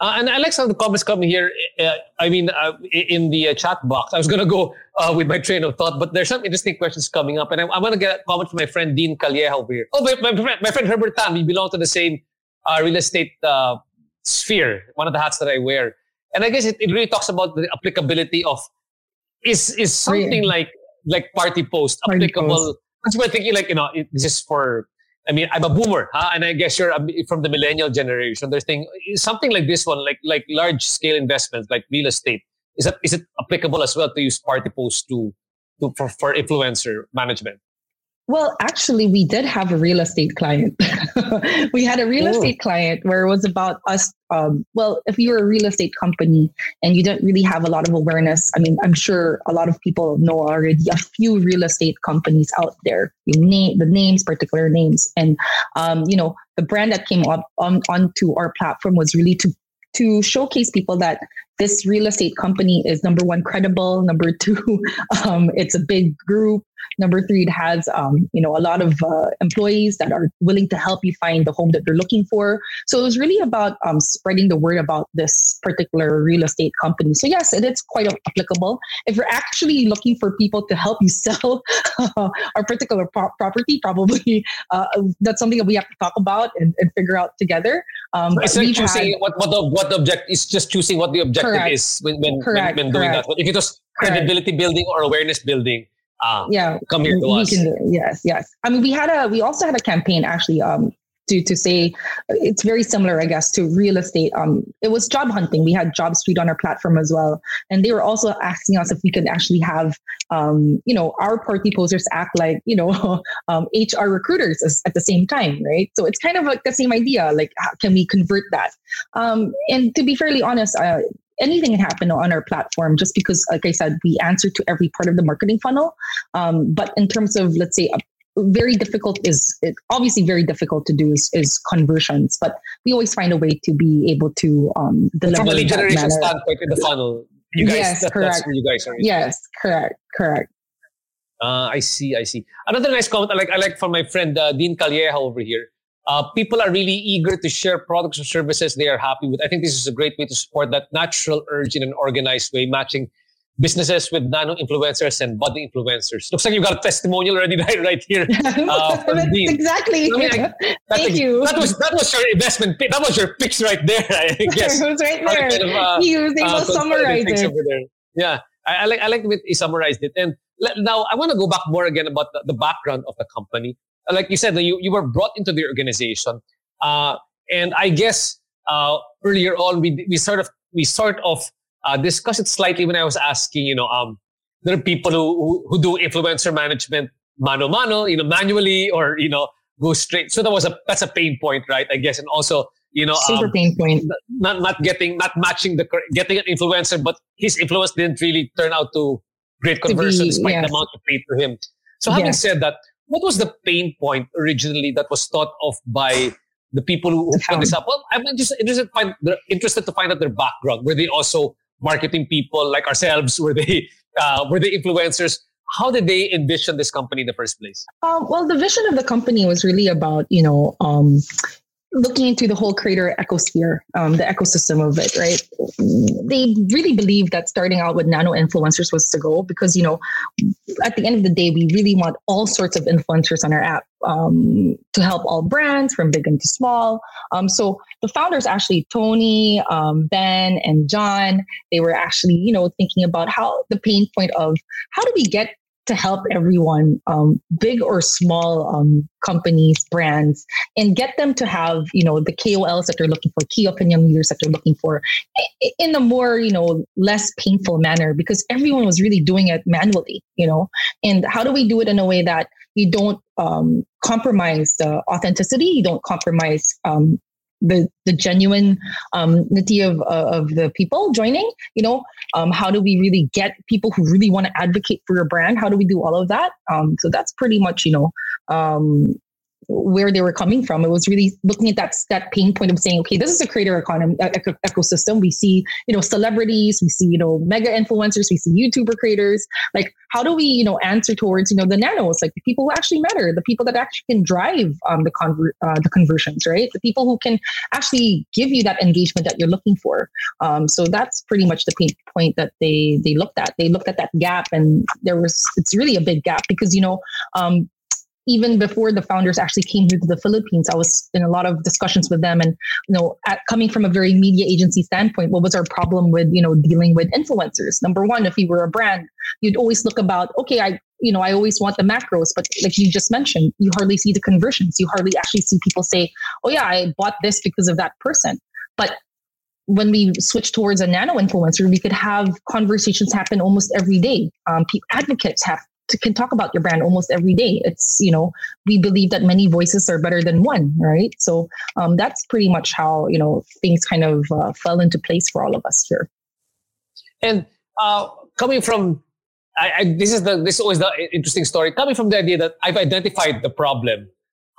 Uh, and I like some of the comments coming here. Uh, I mean, uh, in the uh, chat box, I was going to go uh, with my train of thought, but there's some interesting questions coming up. And I, I want to get a comment from my friend Dean Calleja over here. Oh, my, my, friend, my friend Herbert Tan, we belong to the same uh, real estate sphere, one of the hats that I wear. And I guess it, it really talks about the applicability of is is something like like Partipost party applicable? Post. That's why I'm thinking like, you know, it, this is for I mean, I'm a boomer, huh? and I guess you're from the millennial generation. There's thing something like this one, like like large scale investments, like real estate. Is that is it applicable as well to use Partiposts to to for, for influencer management? Well, actually, we did have a real estate client. [laughs] we had a real oh. estate client where it was about us. Um, well, if you're a real estate company and you don't really have a lot of awareness, I mean, I'm sure a lot of people know already a few real estate companies out there. You name the names, particular names, and um, you know the brand that came up on onto our platform was really to to showcase people that this real estate company is number one credible number two [laughs] um, it's a big group Number three, it has um, you know a lot of uh, employees that are willing to help you find the home that you're looking for. So it was really about um, spreading the word about this particular real estate company. So yes, it is quite applicable. If you're actually looking for people to help you [laughs] sell our particular pro- property, probably uh, that's something that we have to talk about and, and figure out together. Um, it's like choosing had, what what the what the object is just choosing what the objective correct. is when when, correct, when, when doing correct. that. But if it was credibility building or awareness building, um, yeah, come here to we us. Can, yes, yes. I mean, we had a we also had a campaign actually um, to to say it's very similar, I guess, to real estate. Um, it was job hunting. We had JobStreet on our platform as well, and they were also asking us if we could actually have, um, you know, our Partiposters act like you know [laughs] um, HR recruiters at the same time, right? So it's kind of like the same idea. Like, how can we convert that? Um, and to be fairly honest, uh, anything can happen on our platform just because, like I said, we answer to every part of the marketing funnel. Um, but in terms of, let's say, very difficult is it, obviously very difficult to do is, is, conversions, but we always find a way to be able to um, deliver from a lead generation standpoint in the funnel. You guys, yes, that, correct. That's where you guys are. Yes, correct, correct. Uh, I see, I see. Another nice comment I like, I like from my friend uh, Dean Calleja over here. Uh, people are really eager to share products or services they are happy with. I think this is a great way to support that natural urge in an organized way, matching businesses with nano influencers and body influencers. Looks like you got a testimonial already [laughs] right, right here. [laughs] Uh, exactly. I mean, I, [laughs] Thank you. That was that was your investment. That was your pitch right there. I guess it was right there. Kind of, uh, he was able uh, to summarize it. Yeah, I, I, like I like the way he summarized it. And now I want to go back more again about the, the background of the company. Like you said, you you were brought into the organization, uh, and I guess uh, earlier on we we sort of we sort of uh, discussed it slightly when I was asking, you know, um, there are people who, who, who do influencer management mano mano, you know, manually or, you know, go straight. So that was a, that's a pain point, right? I guess. And also, you know, super um, pain point. Not, not getting, not matching the, getting an influencer, but his influence didn't really turn out to great conversion be, despite yes. the amount you paid for him. So having yes. said that, what was the pain point originally that was thought of by the people who, who put this up? Well, I'm just interested, find, interested to find out their background. Were they also marketing people like ourselves? Were they uh, were they influencers? How did they envision this company in the first place? Um, well, the vision of the company was really about you know um, looking into the whole creator ecosphere, um, the ecosystem of it, right? They really believed that starting out with nano influencers was the goal because, you know, at the end of the day, we really want all sorts of influencers on our app um, to help all brands from big and to small. Um, so the founders, actually, Tony, um, Ben, and John, they were actually, you know, thinking about how the pain point of how do we get to help everyone, um, big or small um, companies, brands, and get them to have, you know, the KOLs that they're looking for, key opinion leaders that they're looking for, in a more, you know, less painful manner because everyone was really doing it manually, you know. And how do we do it in a way that you don't um, compromise the authenticity, you don't compromise um, the the genuine um, nitty of uh, of the people joining. You know, um, how do we really get people who really want to advocate for your brand? How do we do all of that? Um, so that's pretty much you know um, where they were coming from. It was really looking at that that pain point of saying, okay, this is a creator economy eco- ecosystem. We see, you know, celebrities, we see, you know, mega influencers, we see YouTuber creators. Like, how do we, you know, answer towards, you know, the nanos, like the people who actually matter, the people that actually can drive um, the conver- uh, the conversions, right? The people who can actually give you that engagement that you're looking for. Um, so that's pretty much the pain point that they they looked at. They looked at that gap, and there was it's really a big gap because you know um, even before the founders actually came here to the Philippines, I was in a lot of discussions with them. And, you know, at, coming from a very media agency standpoint, what was our problem with, you know, dealing with influencers? Number one, if you were a brand, you'd always look about, okay, I, you know, I always want the macros, but like you just mentioned, you hardly see the conversions. You hardly actually see people say, oh, yeah, I bought this because of that person. But when we switch towards a nano influencer, we could have conversations happen almost every day. Um, advocates have can talk about your brand almost every day. It's, you know, we believe that many voices are better than one, right? So um, that's pretty much how, you know, things kind of uh, fell into place for all of us here. And uh, coming from, I, I, this is the this is always the interesting story. Coming from the idea that I've identified the problem,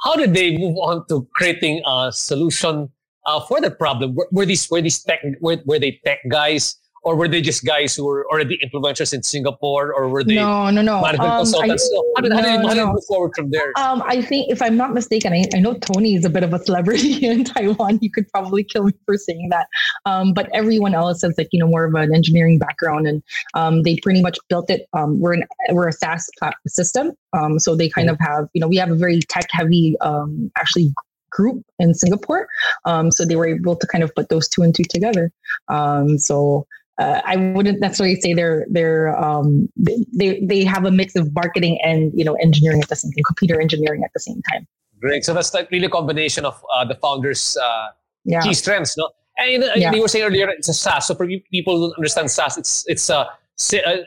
how did they move on to creating a solution uh, for the problem? Were, were, these were these tech were, were they tech guys? Or were they just guys who were already influencers in Singapore, or were they no, no, no management um, consultants? I, so how did, no, how did, how did no. move forward from there? Um, I think, if I'm not mistaken, I, I know Tony is a bit of a celebrity [laughs] in Taiwan. You could probably kill me for saying that, um, but everyone else has like you know more of an engineering background, and um, they pretty much built it. Um, we're an, we're a SaaS system, um, so they kind mm-hmm. of have you know we have a very tech heavy um, actually group in Singapore. Um, so they were able to kind of put those two and two together. Um, so uh, I wouldn't necessarily say they're they're um, they they have a mix of marketing and you know engineering at the same time, computer engineering at the same time. Great. So that's like really a combination of uh, the founders' uh, yeah. key strengths, no? And yeah. you were saying earlier, it's a SaaS. So for people who understand SaaS, it's it's a uh,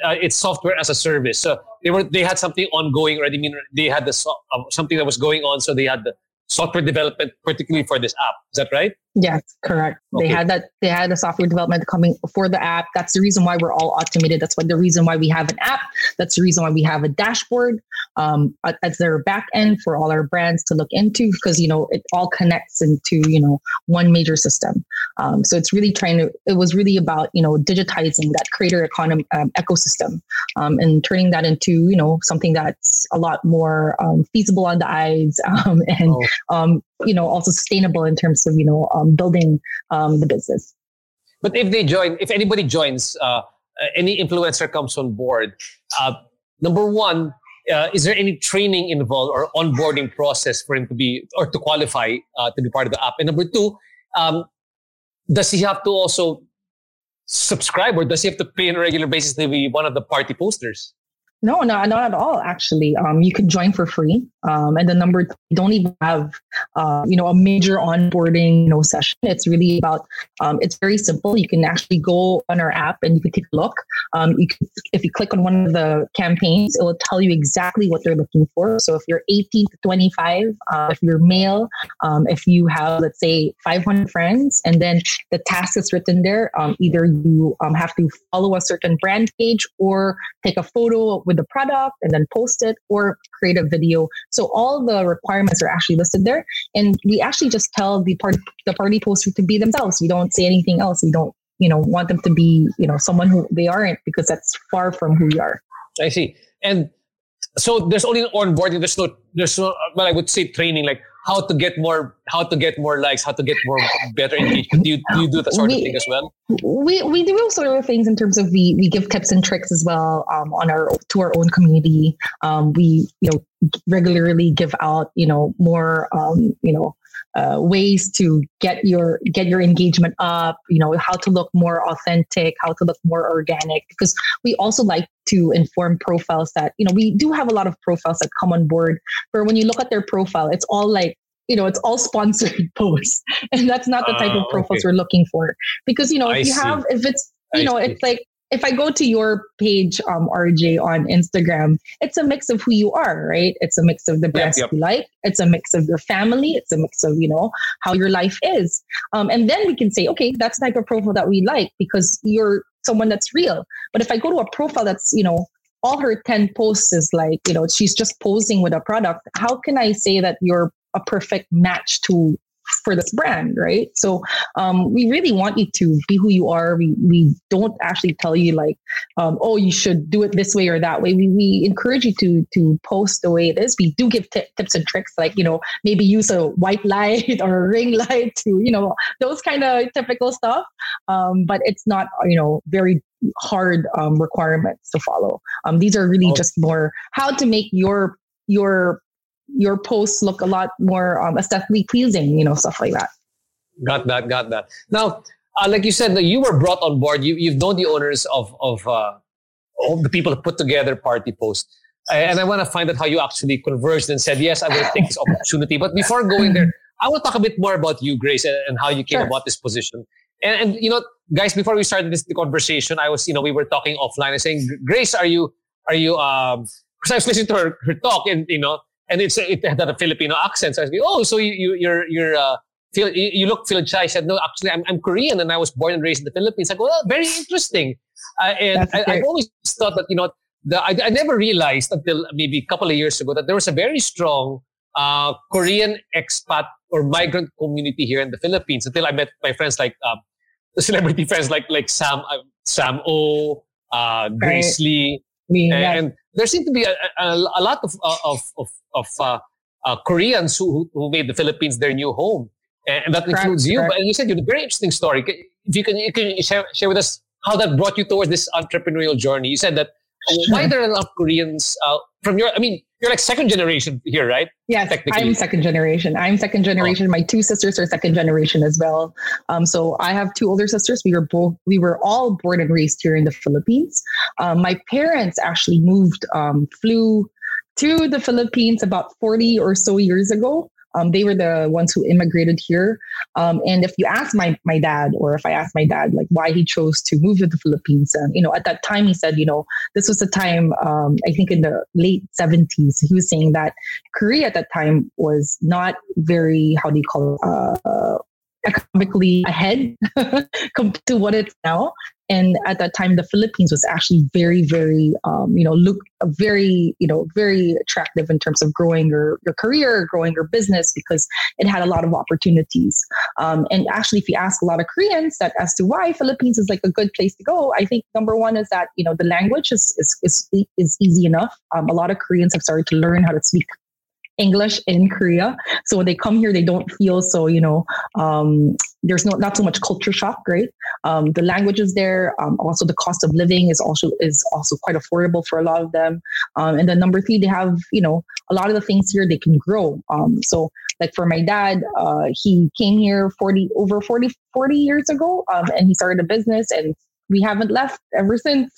uh, it's software as a service. So they were they had something ongoing already. I mean, they had the so, uh, something that was going on, so they had the software development, particularly for this app. Is that right? Yes, correct. Okay. They had that. They had the software development coming for the app. That's the reason why we're all automated. That's what the reason why we have an app. That's the reason why we have a dashboard um, as their back end for all our brands to look into because you know it all connects into you know one major system. Um, so it's really trying to. It was really about you know digitizing that creator economy um, ecosystem um, and turning that into you know something that's a lot more um, feasible on the eyes [laughs] um, and oh. You know also sustainable in terms of you know um, building um, the business. But if they join, if anybody joins, uh, uh, any influencer comes on board. Uh, number one, uh, is there any training involved or onboarding process for him to be or to qualify uh, to be part of the app? And number two, um, does he have to also subscribe or does he have to pay on a regular basis to be one of the Partiposters? No, not not at all. Actually, um, you can join for free. Um, and the number you don't even have, uh, you know, a major onboarding you know session. It's really about. Um, it's very simple. You can actually go on our app and you can take a look. Um, you can, if you click on one of the campaigns, it will tell you exactly what they're looking for. So if you're 18 to 25, uh, if you're male, um, if you have let's say 500 friends, and then the task is written there. Um, either you have to follow a certain brand page or take a photo with the product and then post it or create a video. So all the requirements are actually listed there. And we actually just tell the party, the Partiposter to be themselves. We don't say anything else. We don't, you know, want them to be, you know, someone who they aren't because that's far from who we are. I see. And so there's only onboarding. There's no, there's no, well, I would say training, like how to get more how to get more likes, how to get more better engagement. Do you, do you do that sort we, of thing as well? We we do all sort of things in terms of we we give tips and tricks as well um, on our to our own community. Um, we you know regularly give out you know more um, you know uh, ways to get your get your engagement up you know how to look more authentic how to look more organic because we also like to inform profiles that you know we do have a lot of profiles that come on board where when you look at their profile it's all like you know it's all [laughs] sponsored posts and that's not the type uh, of profiles okay. we're looking for because you know if I you see. have if it's you I know see. it's like if I go to your page, um, RJ on Instagram, it's a mix of who you are, right? It's a mix of the brands yep, yep. you like. It's a mix of your family. It's a mix of, you know, how your life is. Um, and then we can say, okay, that's the type of profile that we like because you're someone that's real. But if I go to a profile that's, you know, all her 10 posts is like, you know, she's just posing with a product, how can I say that you're a perfect match to for this brand, right? So um, we really want you to be who you are. We we don't actually tell you like, um, oh, you should do it this way or that way. We we encourage you to to post the way it is. We do give t- tips and tricks like you know maybe use a white light [laughs] or a ring light to you know those kind of typical stuff. Um, but it's not you know very hard um, requirements to follow. Um, these are really oh. just more how to make your your your posts look a lot more um, aesthetically pleasing, you know, stuff like that. Got that, got that. Now, uh, like you said, you were brought on board. You, you've known the owners of, of, uh, of the people who put together Partipost. And I want to find out how you actually converged and said, yes, I will take this opportunity. But before going there, I want to talk a bit more about you, Grace, and, and how you came sure. about this position. And, and, you know, guys, before we started this conversation, I was, you know, we were talking offline and saying, Grace, are you, are you, um, because I was listening to her, her talk and, you know, and it's it had a Filipino accent. So I was like, oh, so you, you you're you're uh, you, you look Filipino. I said, no, actually, I'm, I'm Korean and I was born and raised in the Philippines. I go, oh, very interesting. Uh, and I, have always thought that you know, the, I, I never realized until maybe a couple of years ago that there was a very strong uh, Korean expat or migrant community here in the Philippines. Until I met my friends like um, celebrity friends like like Sam uh, Sam O, uh, Grace right. Lee, Me, and, yeah. and there seem to be a, a, a lot of of of, of uh, uh, Koreans who who made the Philippines their new home, and, that correct, includes you. Correct. But you said you had a very interesting story. If you can, you can share, share with us how that brought you towards this entrepreneurial journey. You said that sure. why there are a lot of Koreans uh, from your. I mean, you're like second generation here, right? Yes, I'm second generation. I'm second generation. Oh. My two sisters are second generation as well. Um, so I have two older sisters. We were both, we were all born and raised here in the Philippines. Um, my parents actually moved, um, flew to the Philippines about 40 or so years ago. Um, they were the ones who immigrated here. Um, and if you ask my my dad, or if I ask my dad, like why he chose to move to the Philippines, and you know, at that time he said, you know, this was a time um, I think in the late seventies. He was saying that Korea at that time was not very how do you call it uh, economically ahead [laughs] to what it's now. And at that time, the Philippines was actually very, very, um, you know, look very, you know, very attractive in terms of growing your, your career, growing your business because it had a lot of opportunities. Um, and actually, if you ask a lot of Koreans that as to why Philippines is like a good place to go, I think number one is that you know the language is is is, is easy enough. Um, a lot of Koreans have started to learn how to speak English in Korea. So when they come here, they don't feel so, you know, um, there's no, not so much culture shock, right? Um, the language is there. Um, also, the cost of living is also is also quite affordable for a lot of them. Um, and then number three, they have, you know, a lot of the things here they can grow. Um, so like for my dad, uh, he came here 40 over 40, 40 years ago, um, and he started a business and we haven't left ever since.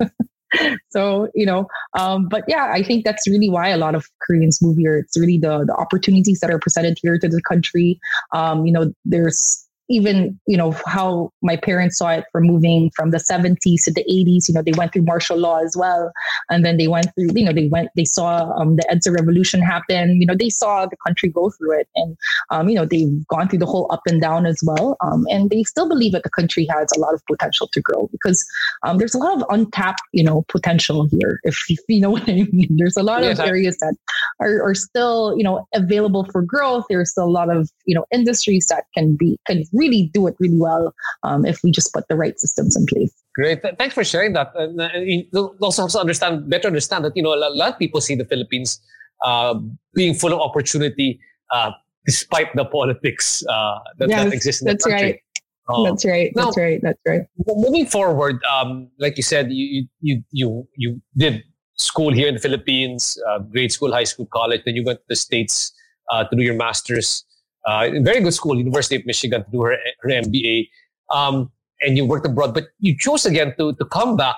[laughs] [laughs] so you know um, but yeah i think that's really why a lot of koreans move here. It's really the the opportunities that are presented here to the country. Um, you know there's even you know how my parents saw it from moving from the 70s to the 80s you know they went through martial law as well. And then they went through you know they went they saw um, the EDSA revolution happen. You know they saw the country go through it. And um, you know they've gone through the whole up and down as well. Um, and they still believe that the country has a lot of potential to grow because um, there's a lot of untapped you know potential here if, if [laughs] you know what I mean. There's a lot yes, of areas that are, are still you know available for growth. There's still a lot of you know industries that can be can really do it really well um, if we just put the right systems in place. Great. Thanks for sharing that. And, uh, also helps us understand, better understand that, you know, a lot of people see the Philippines uh, being full of opportunity uh, despite the politics uh, that, yes, that exists in the country. Right. Oh. That's right. That's right. That's right. Moving forward, um, like you said, you you you you did school here in the Philippines, uh, grade school, high school, college. Then you went to the states uh, to do your masters uh, very good school, University of Michigan, to do her, her MBA. Um, and you worked abroad, but you chose again to, to come back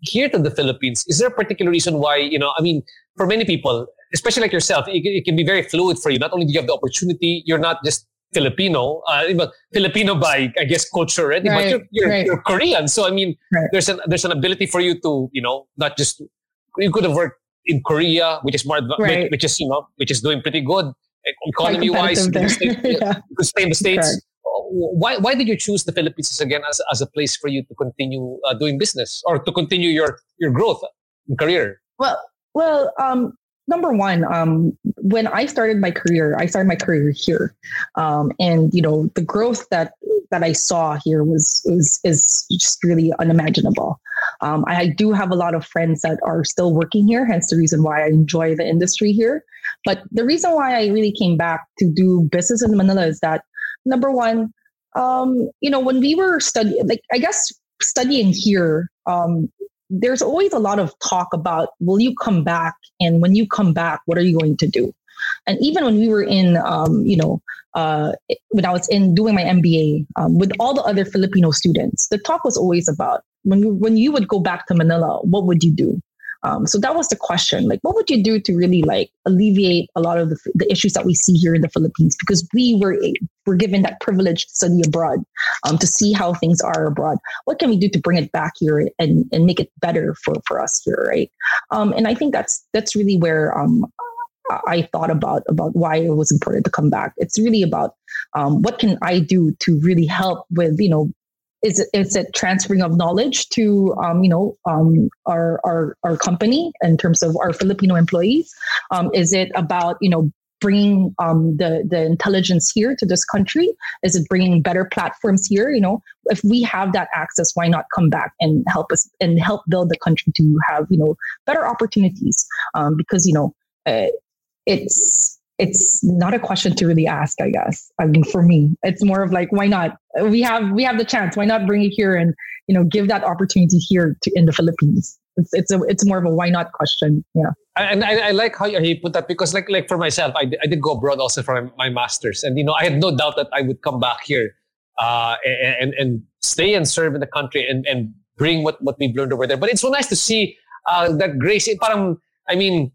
here to the Philippines. Is there a particular reason why, you know, I mean, for many people, especially like yourself, it, it can be very fluid for you. Not only do you have the opportunity, you're not just Filipino, uh, Filipino by I guess culture already, right, but you're, you're, right. you're, Korean. So I mean, right. there's an there's an ability for you to you know not just you could have worked in Korea, which is more which is you know which is doing pretty good, economy wise, [laughs] yeah. stay in the States. Correct. Why, why did you choose the Philippines again as, as a place for you to continue uh, doing business or to continue your, your growth in career? Well, well, um, number one, um, when I started my career, I started my career here, um, and you know the growth that that I saw here was is is just really unimaginable. Um, I do have a lot of friends that are still working here, hence the reason why I enjoy the industry here. But the reason why I really came back to do business in Manila is that number one, um, you know, when we were studying, like I guess studying here, um, there's always a lot of talk about will you come back, and when you come back, what are you going to do? And even when we were in, um, you know, uh, when I was in doing my MBA um, with all the other Filipino students, the talk was always about when you, when you would go back to Manila, what would you do? Um, so that was the question. Like, what would you do to really like alleviate a lot of the, the issues that we see here in the Philippines? Because we were were given that privilege to study abroad, um, to see how things are abroad. What can we do to bring it back here and, and make it better for, for us here, right? Um, and I think that's that's really where um, I thought about about why it was important to come back. It's really about um, what can I do to really help with you know is it, is it transferring of knowledge to um, you know um, our, our our company in terms of our Filipino employees? Um, is it about you know bringing um, the the intelligence here to this country? Is it bringing better platforms here? You know, if we have that access, why not come back and help us and help build the country to have you know better opportunities? Um, because you know uh, it's it's not a question to really ask, I guess. I mean, for me, it's more of like, why not? We have we have the chance. Why not bring it here and you know give that opportunity here to in the Philippines? It's it's a it's more of a why not question. Yeah. And I, I like how you put that because like like for myself, I, I did go abroad also for my, masters, and you know I had no doubt that I would come back here uh, and and stay and serve in the country and and bring what what we've learned over there. But it's so nice to see uh, that grace. Parang I mean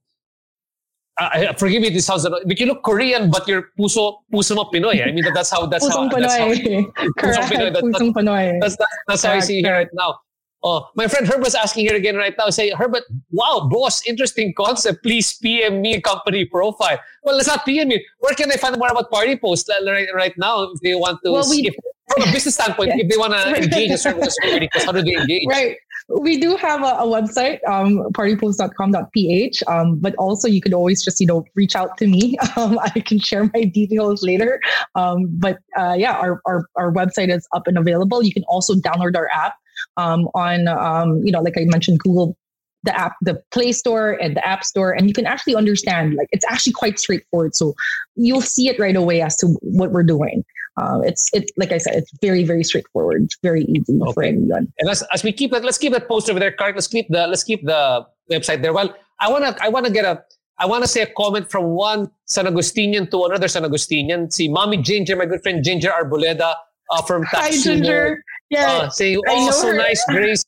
uh, forgive me, this sounds, but you look Korean, but you're puso, puso mo Pinoy. I mean, that's how, that's Pusong how, that's how, Pinoy. [laughs] Pinoy. That- Pusong Pinoy. that's, that's, that's how I see here right now. Oh, my friend Herb was asking here again right now. Say, Herbert, wow, boss, interesting concept. Please PM me company profile. Well, let's not PM me. Where can they find more about Partipost right, right now if they want to? Well, we- from a business standpoint, if they want to engage in services [laughs] with Partipost, how do they engage? Right. We do have a, a website, um, partipost.com.ph, um, but also you could always just, you know, reach out to me. [laughs] Um, I can share my details later. Um, but uh, yeah, our, our, our website is up and available. You can also download our app um, on, um, you know, like I mentioned, Google, the app, the Play Store and the App Store, and you can actually understand, like, it's actually quite straightforward. So you'll see it right away as to what we're doing. Uh, it's it like I said, it's very very straightforward. It's very easy for anyone. And as, as we keep that, let's keep that post over there, Clark. Let's keep the let's keep the website there. Well, I wanna I wanna get a I wanna say a comment from one San Agustinian to another San Agustinian. See, Mommy Ginger, my good friend Ginger Arboleda uh, from Hi, Taxumo, Ginger. Yeah. Uh, saying, oh, so her." nice, Grace.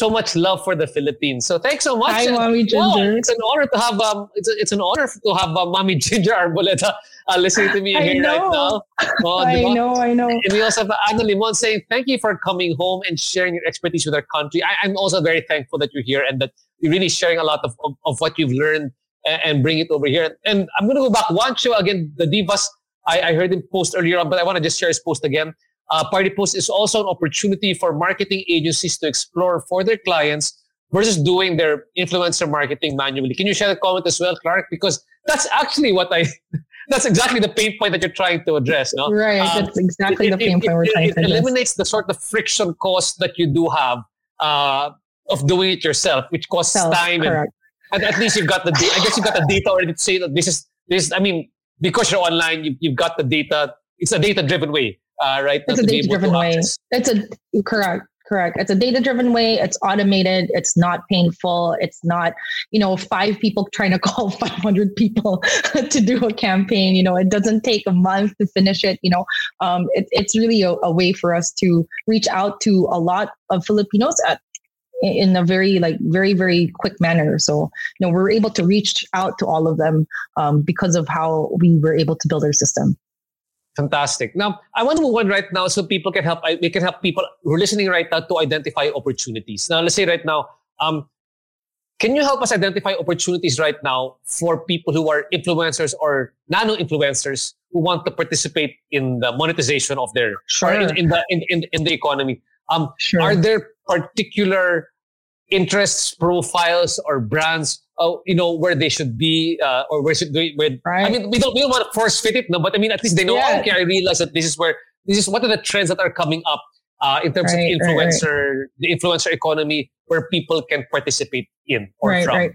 So much love for the Philippines. So thanks so much. Hi, And, Mommy Ginger. it's an honor to have um, it's, a, it's an honor to have uh, Mommy [laughs] Ginger Arboleda uh, listening to me I here right know. now. Oh, [laughs] I diba? know, I know. And we also have Anna Limon saying, thank you for coming home and sharing your expertise with our country. I, I'm also very thankful that you're here and that you're really sharing a lot of, of, of what you've learned and, and bring it over here. And I'm going to go back one show again, the Divas. I, I heard him post earlier on, but I want to just share his post again. Uh, Partipost is also an opportunity for marketing agencies to explore for their clients versus doing their influencer marketing manually. Can you share the comment as well, Clark? Because that's actually what I, [laughs] that's exactly the pain point that you're trying to address. No? Right. Um, That's exactly it, the pain it- point we're trying it to address. eliminates the sort of friction cost that you do have uh, of doing it yourself, which costs Self, time. And, correct. and at least you've got the, I guess you've got the data already to say that this is this. I mean, because you're online, you, you've got the data. It's a data-driven way, uh, right? It's a to data-driven way. It's a correct, correct. It's a data-driven way. It's automated. It's not painful. It's not, you know, five people trying to [laughs] call 500 people [laughs] to do a campaign. You know, it doesn't take a month to finish it. You know, um, it, it's really a, a way for us to reach out to a lot of Filipinos at in a very like very very quick manner so you know we're able to reach out to all of them um, because of how we were able to build our system Fantastic. Now, I want to move on right now so people can help. I- We can help people who are listening right now to identify opportunities. Now, let's say right now, um, can you help us identify opportunities right now for people who are influencers or nano influencers who want to participate in the monetization of their or in, Sure. in the in, in, in the economy? Um, Sure. Are there particular interests, profiles, or brands? Uh, you know where they should be, uh, or where should they? Where, I Right. mean, we don't we don't want to force fit it, no, but I mean, at least they know. Yeah. okay, I realize that this is where this is what are the trends that are coming up uh, in terms Right, of right, right. influencer, the influencer economy, where people can participate in or from.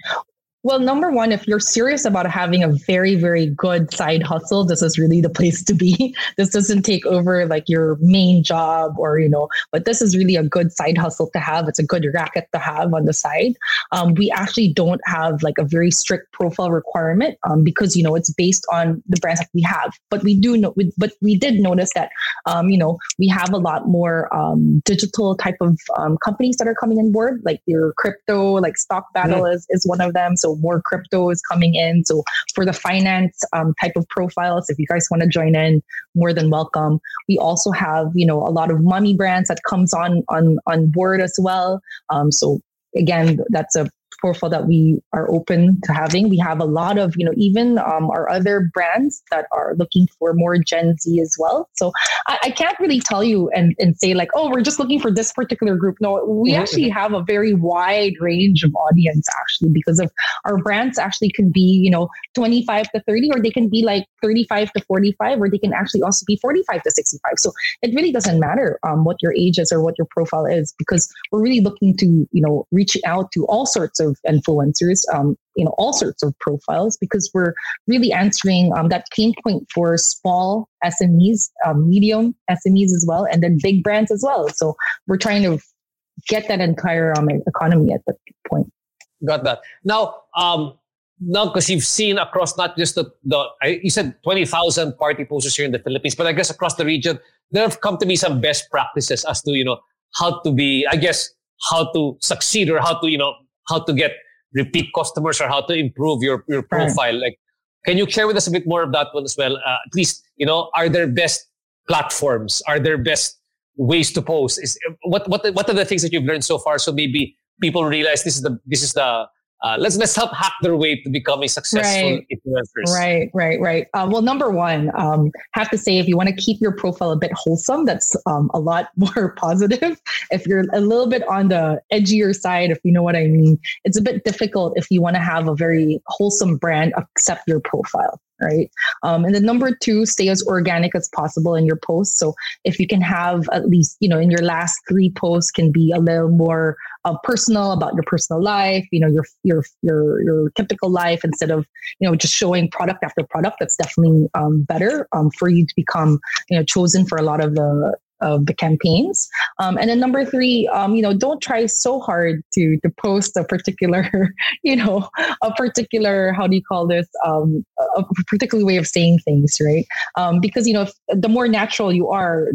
Well, number one, if you're serious about having a very, very good side hustle, this is really the place to be. [laughs] This doesn't take over like your main job or, you know, but this is really a good side hustle to have. It's a good racket to have on the side. Um, we actually don't have like a very strict profile requirement um, because, you know, it's based on the brands that we have. But we do know, we, but we did notice that, um, you know, we have a lot more um, digital type of um, companies that are coming on board, like your crypto, like Stock Battle is, is one of them. So more crypto is coming in. So for the finance um, type of profiles, if you guys want to join in, more than welcome. We also have, you know, a lot of money brands that comes on on on board as well. Um, so again, that's a profile that we are open to having. We have a lot of, you know, even um, our other brands that are looking for more Gen Z as well. So I, I can't really tell you and, and say like, oh, we're just looking for this particular group. No, we Mhm. actually have a very wide range of audience actually because of our brands actually can be, you know, 25 to 30, or they can be like 35 to 45, or they can actually also be 45 to 65. So it really doesn't matter um, what your age is or what your profile is because we're really looking to, you know, reach out to all sorts of influencers, um, you know, all sorts of profiles because we're really answering um, that pain point for small SMEs, um, medium SMEs as well, and then big brands as well. So we're trying to get that entire um, economy at that point. Got that. Now, um, now because you've seen across not just the, the you said 20,000 Partiposters here in the Philippines, but I guess across the region, there have come to be some best practices as to, you know, how to be, I guess, how to succeed or how to, you know, how to get repeat customers or how to improve your, your Right. profile. Like, Can you share with us a bit more of that one as well? Uh, at least, you know, are there best platforms? Are there best ways to post? Is what what what are the things that you've learned so far? So maybe people realize this is the this is the uh, let's let's help hack their way to becoming successful right. influencers. Right, right, right. Uh, well, number one, um, have to say if you want to keep your profile a bit wholesome, that's um, a lot [laughs] more positive. If you're a little bit on the edgier side, if you know what I mean, it's a bit difficult if you want to have a very wholesome brand accept your profile right? Um, and then number two, stay as organic as possible in your posts. So if you can have at least, you know, in your last three posts can be a little more uh, personal about your personal life, you know, your your your your typical life instead of you know just showing product after product. That's definitely um, better um, for you to become you know chosen for a lot of the of the campaigns. Um, and then number three, um, you know, don't try so hard to to post a particular, [laughs] you know, a particular how do you call this, um, a particular way of saying things, right? Um, because you know, the more natural you are,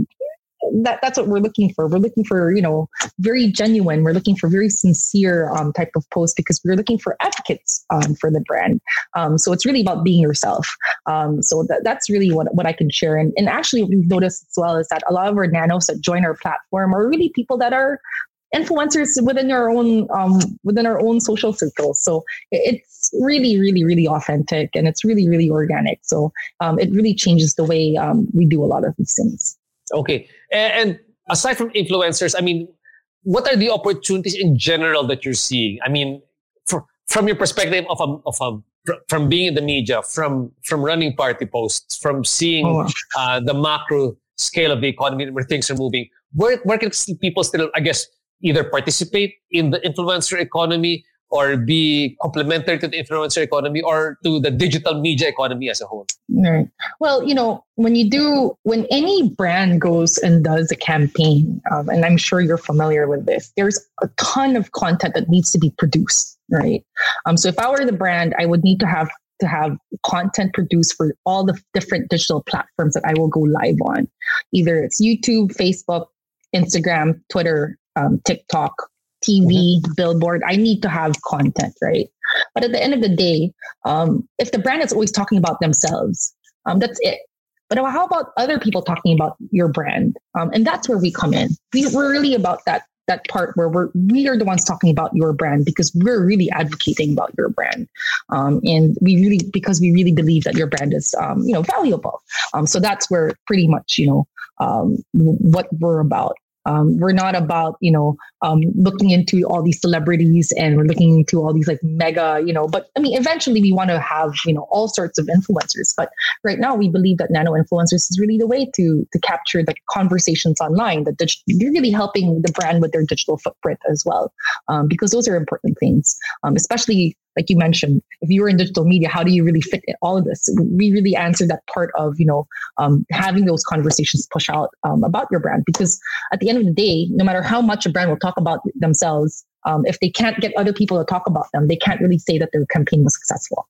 that that's what we're looking for. We're looking for you know very genuine. We're looking for very sincere um, type of post because we're looking for advocates um, for the brand. Um, so it's really about being yourself. Um, so that, that's really what what I can share. And and actually, we've noticed as well is that a lot of our nanos that join our platform are really people that are influencers within our own um, within our own social circles. So it's really, really, really authentic and it's really, really organic. So um, it really changes the way um, we do a lot of these things. Okay. And aside from influencers, I mean, what are the opportunities in general that you're seeing? I mean, for, from your perspective of a, of a, from being in the media, from from running Partiposts, from seeing oh, wow. uh, the macro scale of the economy where things are moving, where where can people still, I guess, either participate in the influencer economy or be complementary to the influencer economy or to the digital media economy as a whole? Right. Well, you know, when you do, when any brand goes and does a campaign, um, and I'm sure you're familiar with this, there's a ton of content that needs to be produced, right? Um, so if I were the brand, I would need to have to have content produced for all the different digital platforms that I will go live on. Either it's YouTube, Facebook, Instagram, Twitter, um, TikTok, TV, mm-hmm. billboard. I need to have content, right? But at the end of the day, um, if the brand is always talking about themselves, um, that's it. But how about other people talking about your brand? Um, and that's where we come in. We, we're really about that that part where we're we are the ones talking about your brand because we're really advocating about your brand, um, and we really because we really believe that your brand is um, you know valuable. Um, so that's where pretty much you know um, what we're about. Um, we're not about you know um, looking into all these celebrities and we're looking into all these like mega you know but i mean eventually we want to have you know all sorts of influencers but right now we believe that nano influencers is really the way to to capture the conversations online that dig- you're really helping the brand with their digital footprint as well um, because those are important things um, especially like you mentioned, if you were in digital media, how do you really fit all of this? We really answer that part of, you know, um, having those conversations push out um, about your brand. Because at the end of the day, no matter how much a brand will talk about themselves, um, if they can't get other people to talk about them, they can't really say that their campaign was successful.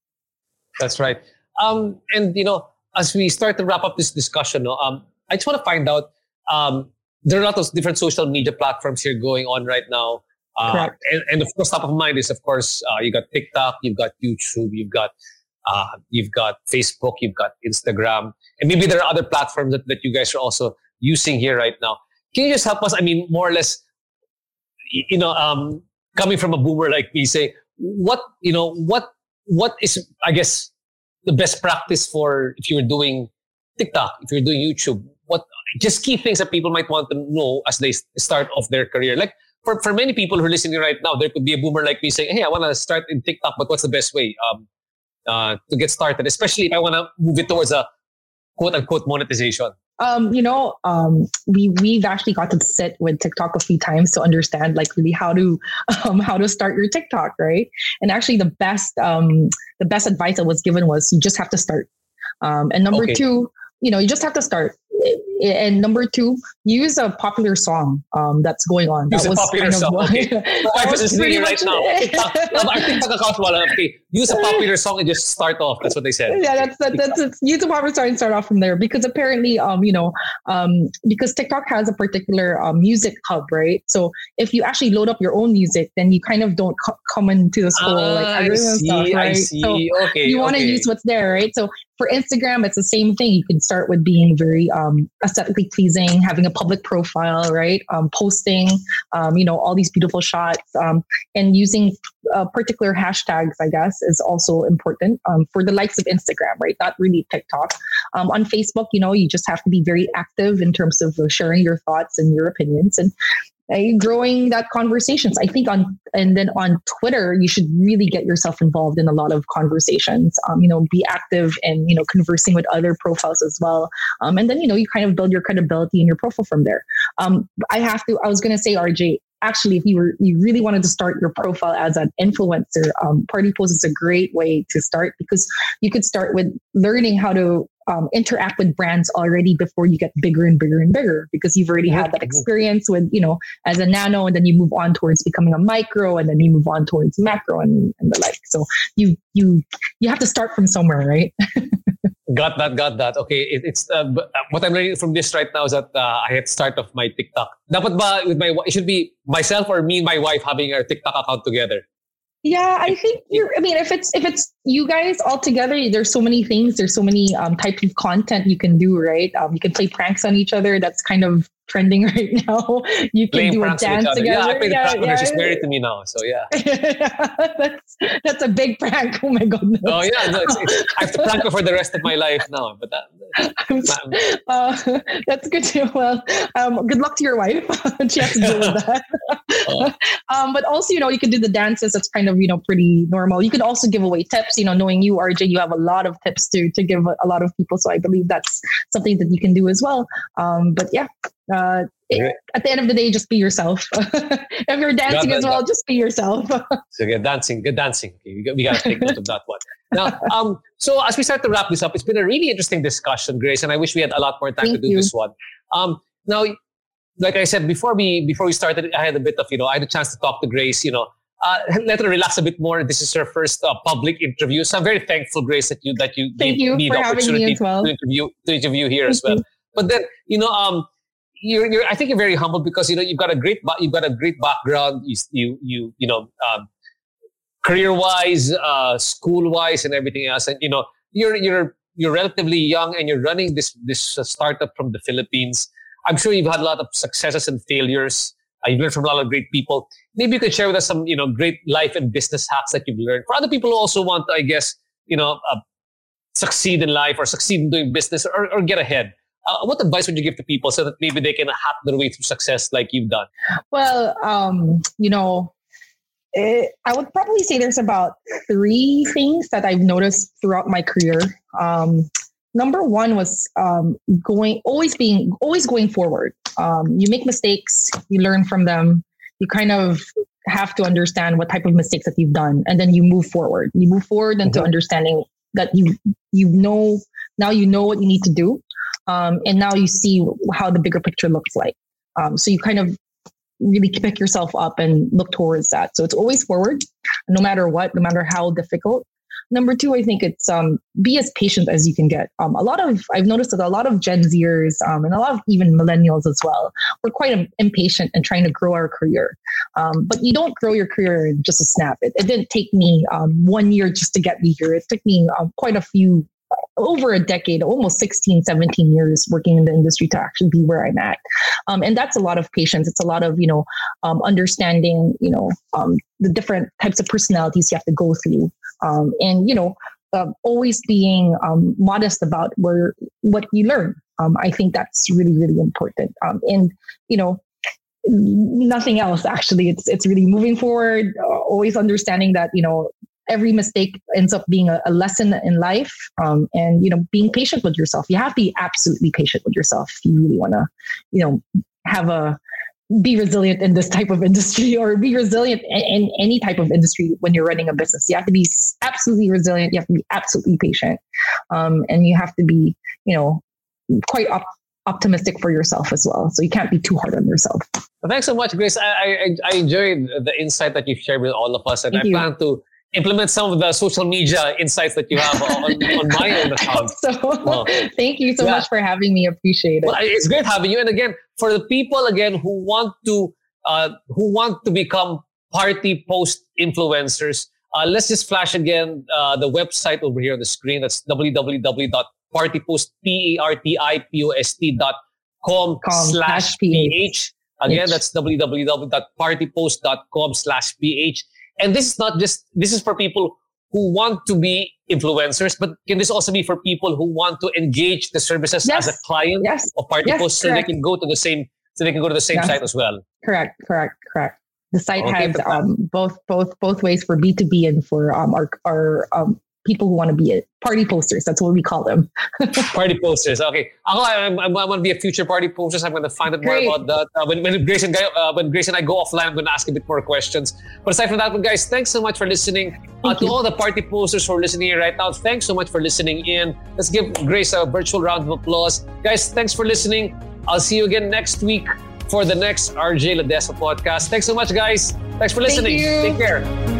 That's right. Um, and, you know, as we start to wrap up this discussion, um, I just want to find out um, there are a lot of different social media platforms here going on right now. Uh, and, and, of course, top of mind is of course uh, you got TikTok, you've got YouTube, you've got uh, you've got Facebook, you've got Instagram, and maybe there are other platforms that, that you guys are also using here right now. Can you just help us? I mean, more or less, you know, um, coming from a boomer like me, say what you know, what what is I guess the best practice for if you're doing TikTok, if you're doing YouTube, what just key things that people might want to know as they start off their career, like for, for many people who are listening right now, there could be a boomer like me saying, Hey, I want to start in TikTok, but what's the best way um, uh, to get started? Especially if I want to move it towards a quote unquote monetization. Um, you know, um, we we've actually got to sit with TikTok a few times to understand like really how to [laughs] um, how to start your TikTok, right? And actually, the best um, the best advice I was given was you just have to start. Um, and number okay. two, you know, you just have to start and number two, use a popular song um, that's going on. Use that a was popular song. Okay. My is listening right now. [laughs] I think okay. Use a popular song and just start off. That's what they said. Yeah, that's that, that's it's, use a popular song and start off from there because apparently, um, you know, um, because TikTok has a particular um, music hub, right? So if you actually load up your own music, then you kind of don't co- come into the school Ah, like I see, stuff, I see. So Okay, you want to okay. use what's there, right? So for Instagram, it's the same thing. You can start with being very um, aesthetically pleasing, having a public profile, right? Um, posting, um, you know, all these beautiful shots, um, and using uh, particular hashtags, I guess, is also important um, for the likes of Instagram, right? Not really TikTok. Um, on Facebook, you know, you just have to be very active in terms of sharing your thoughts and your opinions and uh, growing that conversations. I think on and then on Twitter, you should really get yourself involved in a lot of conversations. Um, you know, be active and you know conversing with other profiles as well. Um, and then you know you kind of build your credibility in your profile from there. Um, I have to. I was going to say, RJ. Actually, if you were you really wanted to start your profile as an influencer, um, Partipost is a great way to start because you could start with learning how to um, interact with brands already before you get bigger and bigger and bigger because you've already had that experience with you know as a nano and then you move on towards becoming a micro and then you move on towards macro and, and the like so you you you have to start from somewhere right [laughs] Got that, got that. Okay, it, it's uh, uh, what I'm learning from this right now is that uh, I had start of my TikTok. Dapat ba with my it should be myself or me and my wife having our TikTok account together. Yeah i think you're i mean if it's if it's you guys all together there's so many things there's so many um, types of content you can do right? Um, you can play pranks on each other. That's kind of trending [laughs] right now you can do a pranks each dance other. together Yeah, I played a prank with her. She's yeah. married to me now, so yeah. [laughs] that's that's a big prank. Oh my goodness. Oh yeah, no, it's, it's, I have to prank her for the rest of my life now. But that, [laughs] s- uh, that's good to well. Um, good luck to your wife. she has to deal with that. Oh. um, but also, you know, you can do the dances. That's kind of you know pretty normal. You can also give away tips. You know, knowing you, RJ, you have a lot of tips to to give a lot of people. So I believe that's something that you can do as well. Um, but yeah. Uh, Great. at the end of the day, just be yourself. [laughs] if you're dancing that, as well, got- just be yourself. [laughs] so good dancing, good dancing. Okay, we got, we got to take note of that one. Now, um, so as we start to wrap this up, it's been a really interesting discussion, Grace, and I wish we had a lot more time to do you. this one. Um, now, like I said before we before we started, I had a bit of you know I had a chance to talk to Grace. You know, uh, let her relax a bit more. This is her first uh, public interview, so I'm very thankful, Grace, that you that you Thank gave you me the opportunity as well. to interview to interview here as Thank well. But then you know, um, you're, you're I think you're very humble because you know you've got a great you've got a great background. You you you you know. Um, career wise, uh, school wise, and everything else. And you know, you're you're you're relatively young, and you're running this this uh, startup from the Philippines. I'm sure you've had a lot of successes and failures. Uh, you've learned from a lot of great people. Maybe you could share with us some you know great life and business hacks that you've learned for other people who also want I guess, you know, uh, succeed in life or succeed in doing business or, or get ahead. Uh, what advice would you give to people so that maybe they can hack their way through success like you've done? Well, um, you know, it, I would probably say there's about three things that I've noticed throughout my career. Um, number one was um, going, always being, always going forward. Um, you make mistakes, you learn from them. You kind of have to understand what type of mistakes that you've done, and then you move forward. You move forward into Mhm. understanding that you you know now you know what you need to do, um, and now you see how the bigger picture looks like. Um, so you kind of really pick yourself up and look towards that. So it's always forward, no matter what, no matter how difficult. Number two, I think it's um, be as patient as you can get. Um, a lot of I've noticed that a lot of Gen Zers um, and a lot of even millennials as well, we're quite impatient and trying to grow our career. Um, but you don't grow your career in just a snap. It, it didn't take me um, one year just to get me here. It took me um, quite a few over a decade, almost 16, 17 years working in the industry to actually be where I'm at. Um, and that's a lot of patience. It's a lot of, you know, um, understanding, you know, um, the different types of personalities you have to go through. Um, and, you know, uh, always being um, modest about where what you learn. Um, I think that's really, really important. Um, and, you know, nothing else actually it's it's really moving forward uh, always understanding that you know every mistake ends up being a, a lesson in life um, and you know being patient with yourself you have to be absolutely patient with yourself if you really want to you know have a be resilient in this type of industry [laughs] or be resilient in, in any type of industry when you're running a business you have to be absolutely resilient you have to be absolutely patient um, and you have to be you know quite op- optimistic for yourself as well. So you can't be too hard on yourself. Well, thanks so much, Grace. I, I, I enjoyed the insight that you've shared with all of us, and Thank I you. plan to implement some of the social media insights that you have on, on my own account. [laughs] so, well, thank you so yeah. much for having me. Appreciate it. Well, it's great having you. And again, for the people again who want to uh, who want to become Partipost influencers, uh, let's just flash again uh, the website over here on the screen. That's www.partipost.com slash ph. Again, that's www.partipost.com slash ph. And this is not just, this is for people who want to be influencers, but can this also be for people who want to engage the services yes. as a client yes. of Party yes, so they can go to the same, so they can go to the same yes. site as well? Correct, correct, correct. The site okay, has um, both both both ways for B two B and for um, our our um, people who want to be a Partiposters. That's what we call them. [laughs] Partiposters. Okay. I'm, I'm, I'm going to be a future Partiposters. I'm going to find out more about that. Uh, when, when, Grace and, uh, when Grace and I go offline, I'm going to ask a bit more questions. But aside from that, guys, thanks so much for listening. Uh, to all the Partiposters for listening right now, thanks so much for listening in. Let's give Grace a virtual round of applause. Guys, thanks for listening. I'll see you again next week for the next RJ Ledesma podcast. Thanks so much, guys. Thanks for listening. Thank Take care.